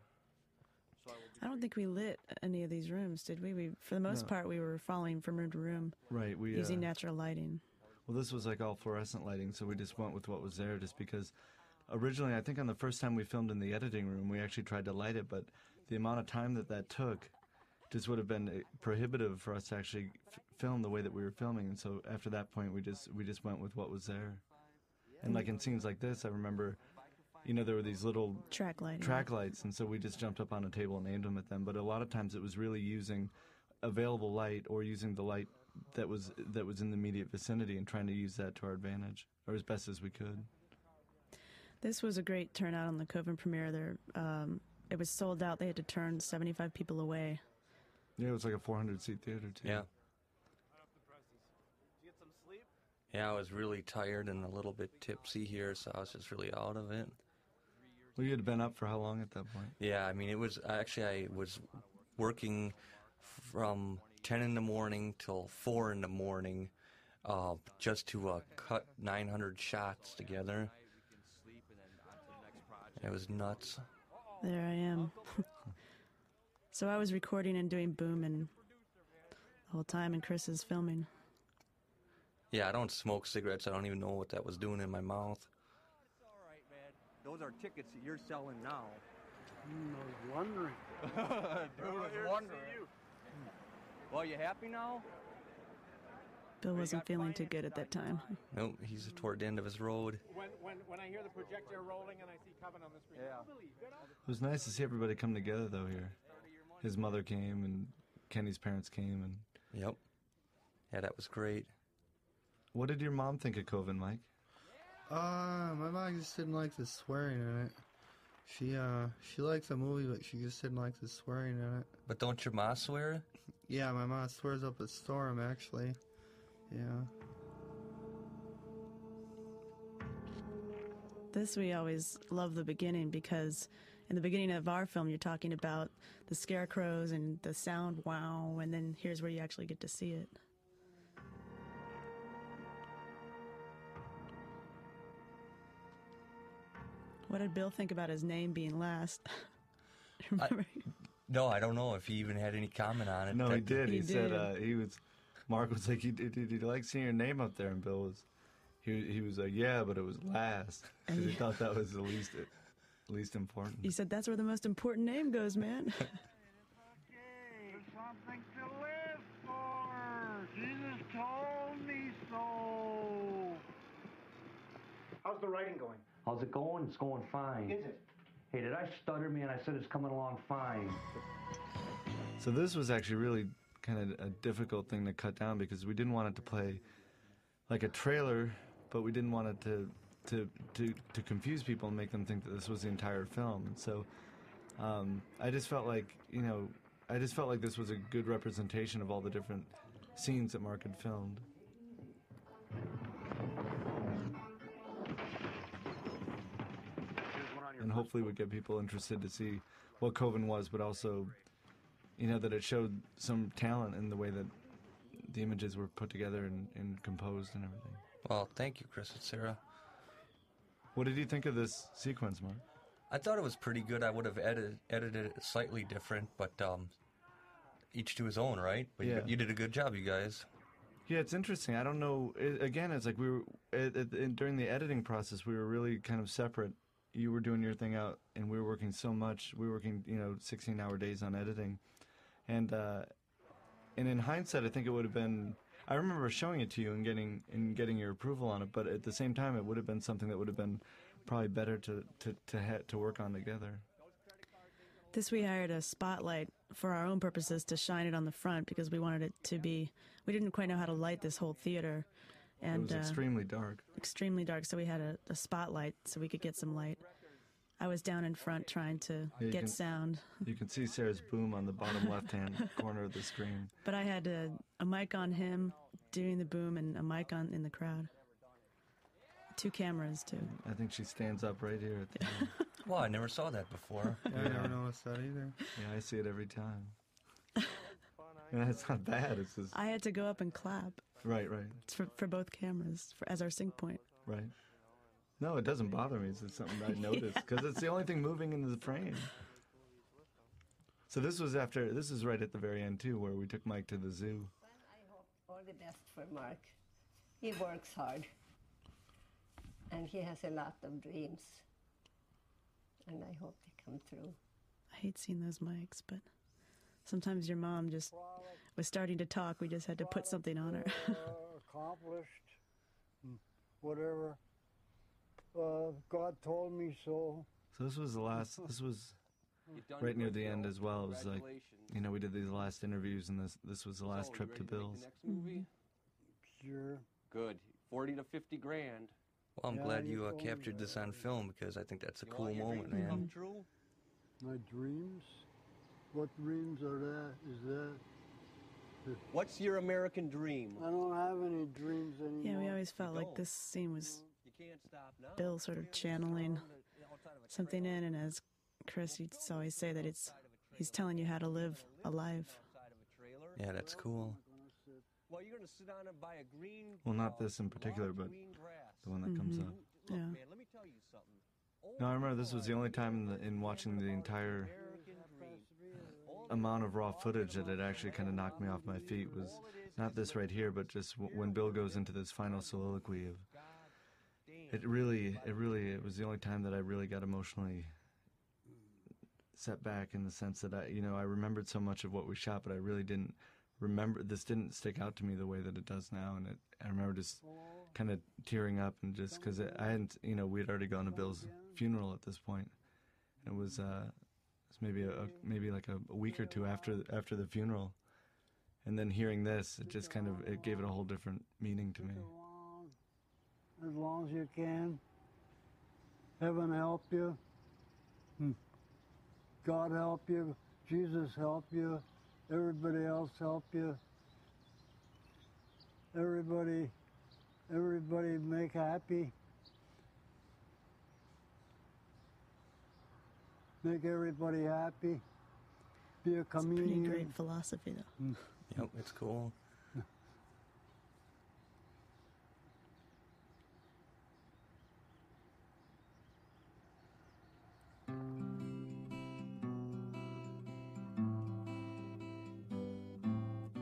so I will be I don't think we lit any of these rooms, did we? We, for the most No. part, we were following from room to room, Right, we using uh, natural lighting. Well, this was like all fluorescent lighting, so we just went with what was there, just because. Originally, I think on the first time we filmed in the editing room, we actually tried to light it, but the amount of time that that took just would have been uh, prohibitive for us to actually f- film the way that we were filming. And so after that point, we just we just went with what was there. And like in scenes like this, I remember, you know, there were these little Track lighting. track lights, and so we just jumped up on a table and aimed them at them. But a lot of times, it was really using available light or using the light that was that was in the immediate vicinity and trying to use that to our advantage or as best as we could. This was a great turnout on the Coven premiere. There, um, it was sold out. They had to turn 75 people away. Yeah, it was like a 400 seat theater too. Yeah. Yeah, I was really tired and a little bit tipsy here, so I was just really out of it. Well, you had been up for how long at that point? Yeah, I mean, it was actually I was working from 10 in the morning till 4 in the morning uh, just to uh, cut 900 shots together. It was nuts. There I am. [laughs] so I was recording and doing boom and the whole time, and Chris is filming. Yeah, I don't smoke cigarettes. I don't even know what that was doing in my mouth. Those are tickets that you're selling now. Hmm, I was wondering. [laughs] Dude was wondering. Well, you happy now? Bill wasn't feeling too good at that time. Nope, he's toward the end of his road. When, when, when I hear the projector rolling and I see Coven on the screen, I believe it. It was nice to see everybody come together though here. His mother came and Kenny's parents came and Yep. Yeah, that was great. What did your mom think of Coven, Mike? Uh, my mom just didn't like the swearing in it. She uh she likes the movie, but she just didn't like the swearing in it. But don't your ma swear? Yeah, my mom swears up a storm actually. Yeah. This we always love the beginning because in the beginning of our film, you're talking about the scarecrows and the sound wow, and then here's where you actually get to see it. What did Bill think about his name being last? [laughs] Remember? No, I don't know if he even had any comment on it. No, he did. He, He said uh, he was. Mark was like, "He did. Did you like seeing your name up there?" And Bill was, he he was like, "Yeah, but it was last." [laughs] 'Cause he thought that was the least least important. You said that's where the most important name goes, man. [laughs] Something to live for. Jesus told me so. How's the writing going? How's it going? It's going fine. Is it? Hey, did I stutter, man? I said it's coming along fine. So this was actually really kind of a difficult thing to cut down because we didn't want it to play like a trailer, but we didn't want it to to to, to confuse people and make them think that this was the entire film. And so um, I just felt like you know I just felt like this was a good representation of all the different scenes that Mark had filmed. And hopefully would get people interested to see what Coven was, but also, you know, that it showed some talent in the way that the images were put together and, and composed and everything. Well, thank you, Chris and Sarah. What did you think of this sequence, Mark? I thought it was pretty good. I would have edited edited it slightly different, but um, each to his own, right? But you, Yeah. you did a good job, you guys. Yeah, it's interesting. I don't know. It, again, it's like we were it, it- during the editing process. We were really kind of separate. You were doing your thing out, and we were working so much. We were working, you know, sixteen-hour days on editing, and uh, and in hindsight, I think it would have been. I remember showing it to you and getting and getting your approval on it, but at the same time, it would have been something that would have been probably better to to to, ha- to work on together. This we hired a spotlight for our own purposes to shine it on the front because we wanted it to be. We didn't quite know how to light this whole theater, and it was uh, extremely dark. extremely dark. So we had a, a spotlight so we could get some light. I was down in front trying to Yeah, get can- sound, You can see Sarah's boom on the bottom left-hand [laughs] corner of the screen. but I had a, a mic on him doing the boom and a mic on in the crowd. Two cameras too. I think she stands up right here. At the end. [laughs] Well, I never saw that before. [laughs] I never noticed that either. Yeah, I see it every time. and it's not bad. It's just I had to go up and clap right, right, It's for, for both cameras for, as our sync point. right. No, it doesn't bother me. It's just something I [laughs] noticed because it's the only thing moving in the frame. So this was after. This is right at the very end too, where we took Mike to the zoo. Well, I hope all the best for Mark. He works hard. And he has a lot of dreams. And I hope they come true. I hate seeing those mics, but sometimes your mom just was starting to talk. We just had to put something on her. uh, accomplished, mm, whatever. Uh, God told me so. So this was the last. This was [laughs] right near the end as well. It was like, you know, we did these last interviews, and this this was the last trip to Bill's. Next movie? Sure. Good. 40 to 50 grand. Well, I'm Yeah, glad you you uh, captured this on film because I think that's a cool moment, man. come true? My dreams? What dreams are that? Is that? What's your American dream? I don't have any dreams anymore. yeah, we always felt like this scene was Bill sort of channeling something in, and as Chris used to always say, that it's he's telling you how to live a life. Yeah, that's cool. Well, you're going to sit on it by a green. Well, not this in particular, but the one that comes Mhm. up. Yeah. man, let me tell you something. No, I remember this was the only time in, the, in watching the entire amount of raw footage that it actually kind of knocked me off my feet was not this right here, but just w- when Bill goes into this final soliloquy of. It really, it really, it was the only time that I really got emotionally set back in the sense that I, you know, I remembered so much of what we shot, but I really didn't remember. This didn't stick out to me the way that it does now, and it, I remember just kind of tearing up and just because I hadn't, you know, we had already gone to Bill's funeral at this point. It was, uh, maybe a, maybe like a, a week or two after after the funeral, and then hearing this, it just kind of it gave it a whole different meaning to me. as long as you can. Heaven help you. Hmm. God help you. Jesus help you. Everybody else help you. Everybody, everybody make happy. Make everybody happy. Be a It's a pretty comedian. great philosophy, though. Mm. Yep, it's cool.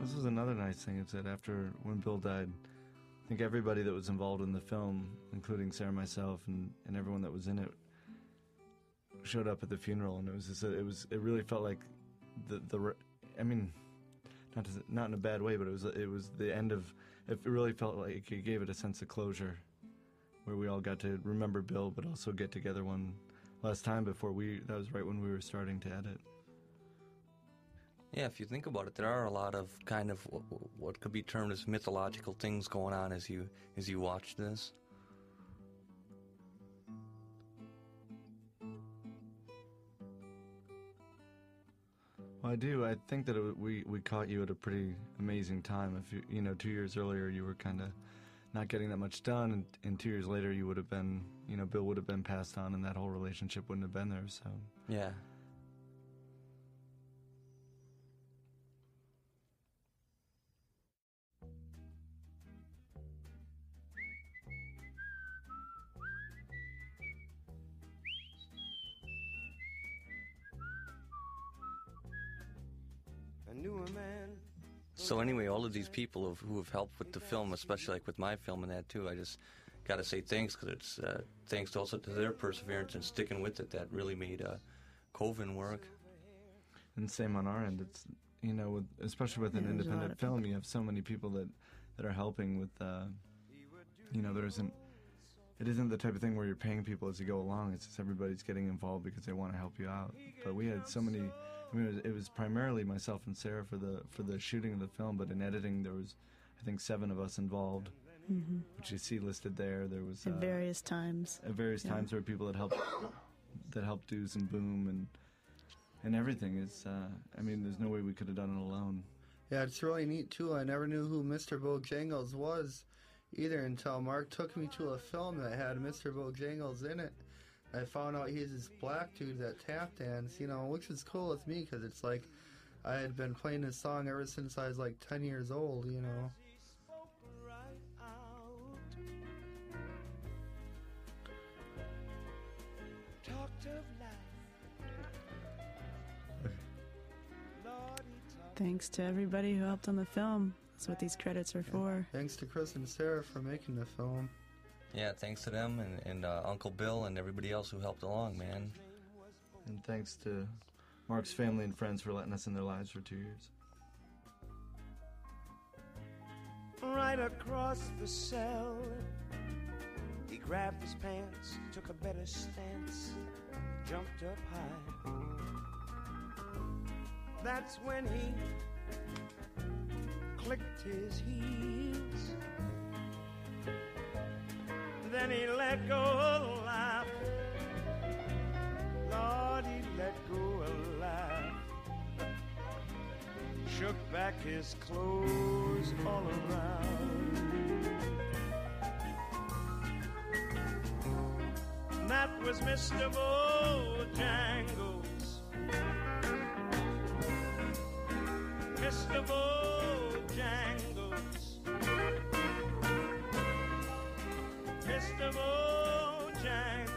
This was another nice thing. Is that after when Bill died, I think everybody that was involved in the film, including Sarah, myself, and, and everyone that was in it, showed up at the funeral, and it was just, it was it really felt like the the I mean, not to, not in a bad way, but it was it was the end of. It really felt like it gave it a sense of closure, where we all got to remember Bill, but also get together one last time before we. That was right when we were starting to edit. Yeah, if you think about it, there are a lot of kind of what could be termed as mythological things going on as you as you watch this. I do. I think that it, we we caught you at a pretty amazing time. If you you know, two years earlier you were kind of not getting that much done, and, and two years later you would have been, you know, Bill would have been passed on, and that whole relationship wouldn't have been there. So Yeah. These people who've, who have helped with the film, especially like with my film and that too, I just got to say thanks because it's uh, thanks also to their perseverance and sticking with it that really made uh, Coven work. and same on our end. It's you know, with, especially with an Yeah, there's a lot independent film, you have so many people that that are helping with. Uh, you know, there isn't. It isn't the type of thing where you're paying people as you go along. It's just everybody's getting involved because they want to help you out. But we had so many. I mean, it was, it was primarily myself and Sarah for the for the shooting of the film, but in editing there was, I think, seven of us involved, Mhm. which you see listed there. There was At uh, various times. at various Yeah. times there were people that helped that helped do some boom and and everything is uh, I mean there's no way we could have done it alone. Yeah, it's really neat too. I never knew who Mr. Bojangles was either until Mark took me to a film that had Mr. Bojangles in it. I found out he's this black dude that tap dance, you know, which is cool with me because it's like I had been playing this song ever since I was like 10 years old, you know. Talked of life. Lord, he talked. Thanks to everybody who helped on the film. That's what these credits are for. Thanks to Chris and Sarah for making the film. Yeah, thanks to them and, and uh, Uncle Bill and everybody else who helped along, man. And thanks to Mark's family and friends for letting us in their lives for two years. Right across the cell. He grabbed his pants, took a better stance, jumped up high. That's when he clicked his heels. Then he let go the laugh. Lord, he let go the laugh. Shook back his clothes all around. That was Mr. Bojangles. Mr. Bojangles. the moonshine.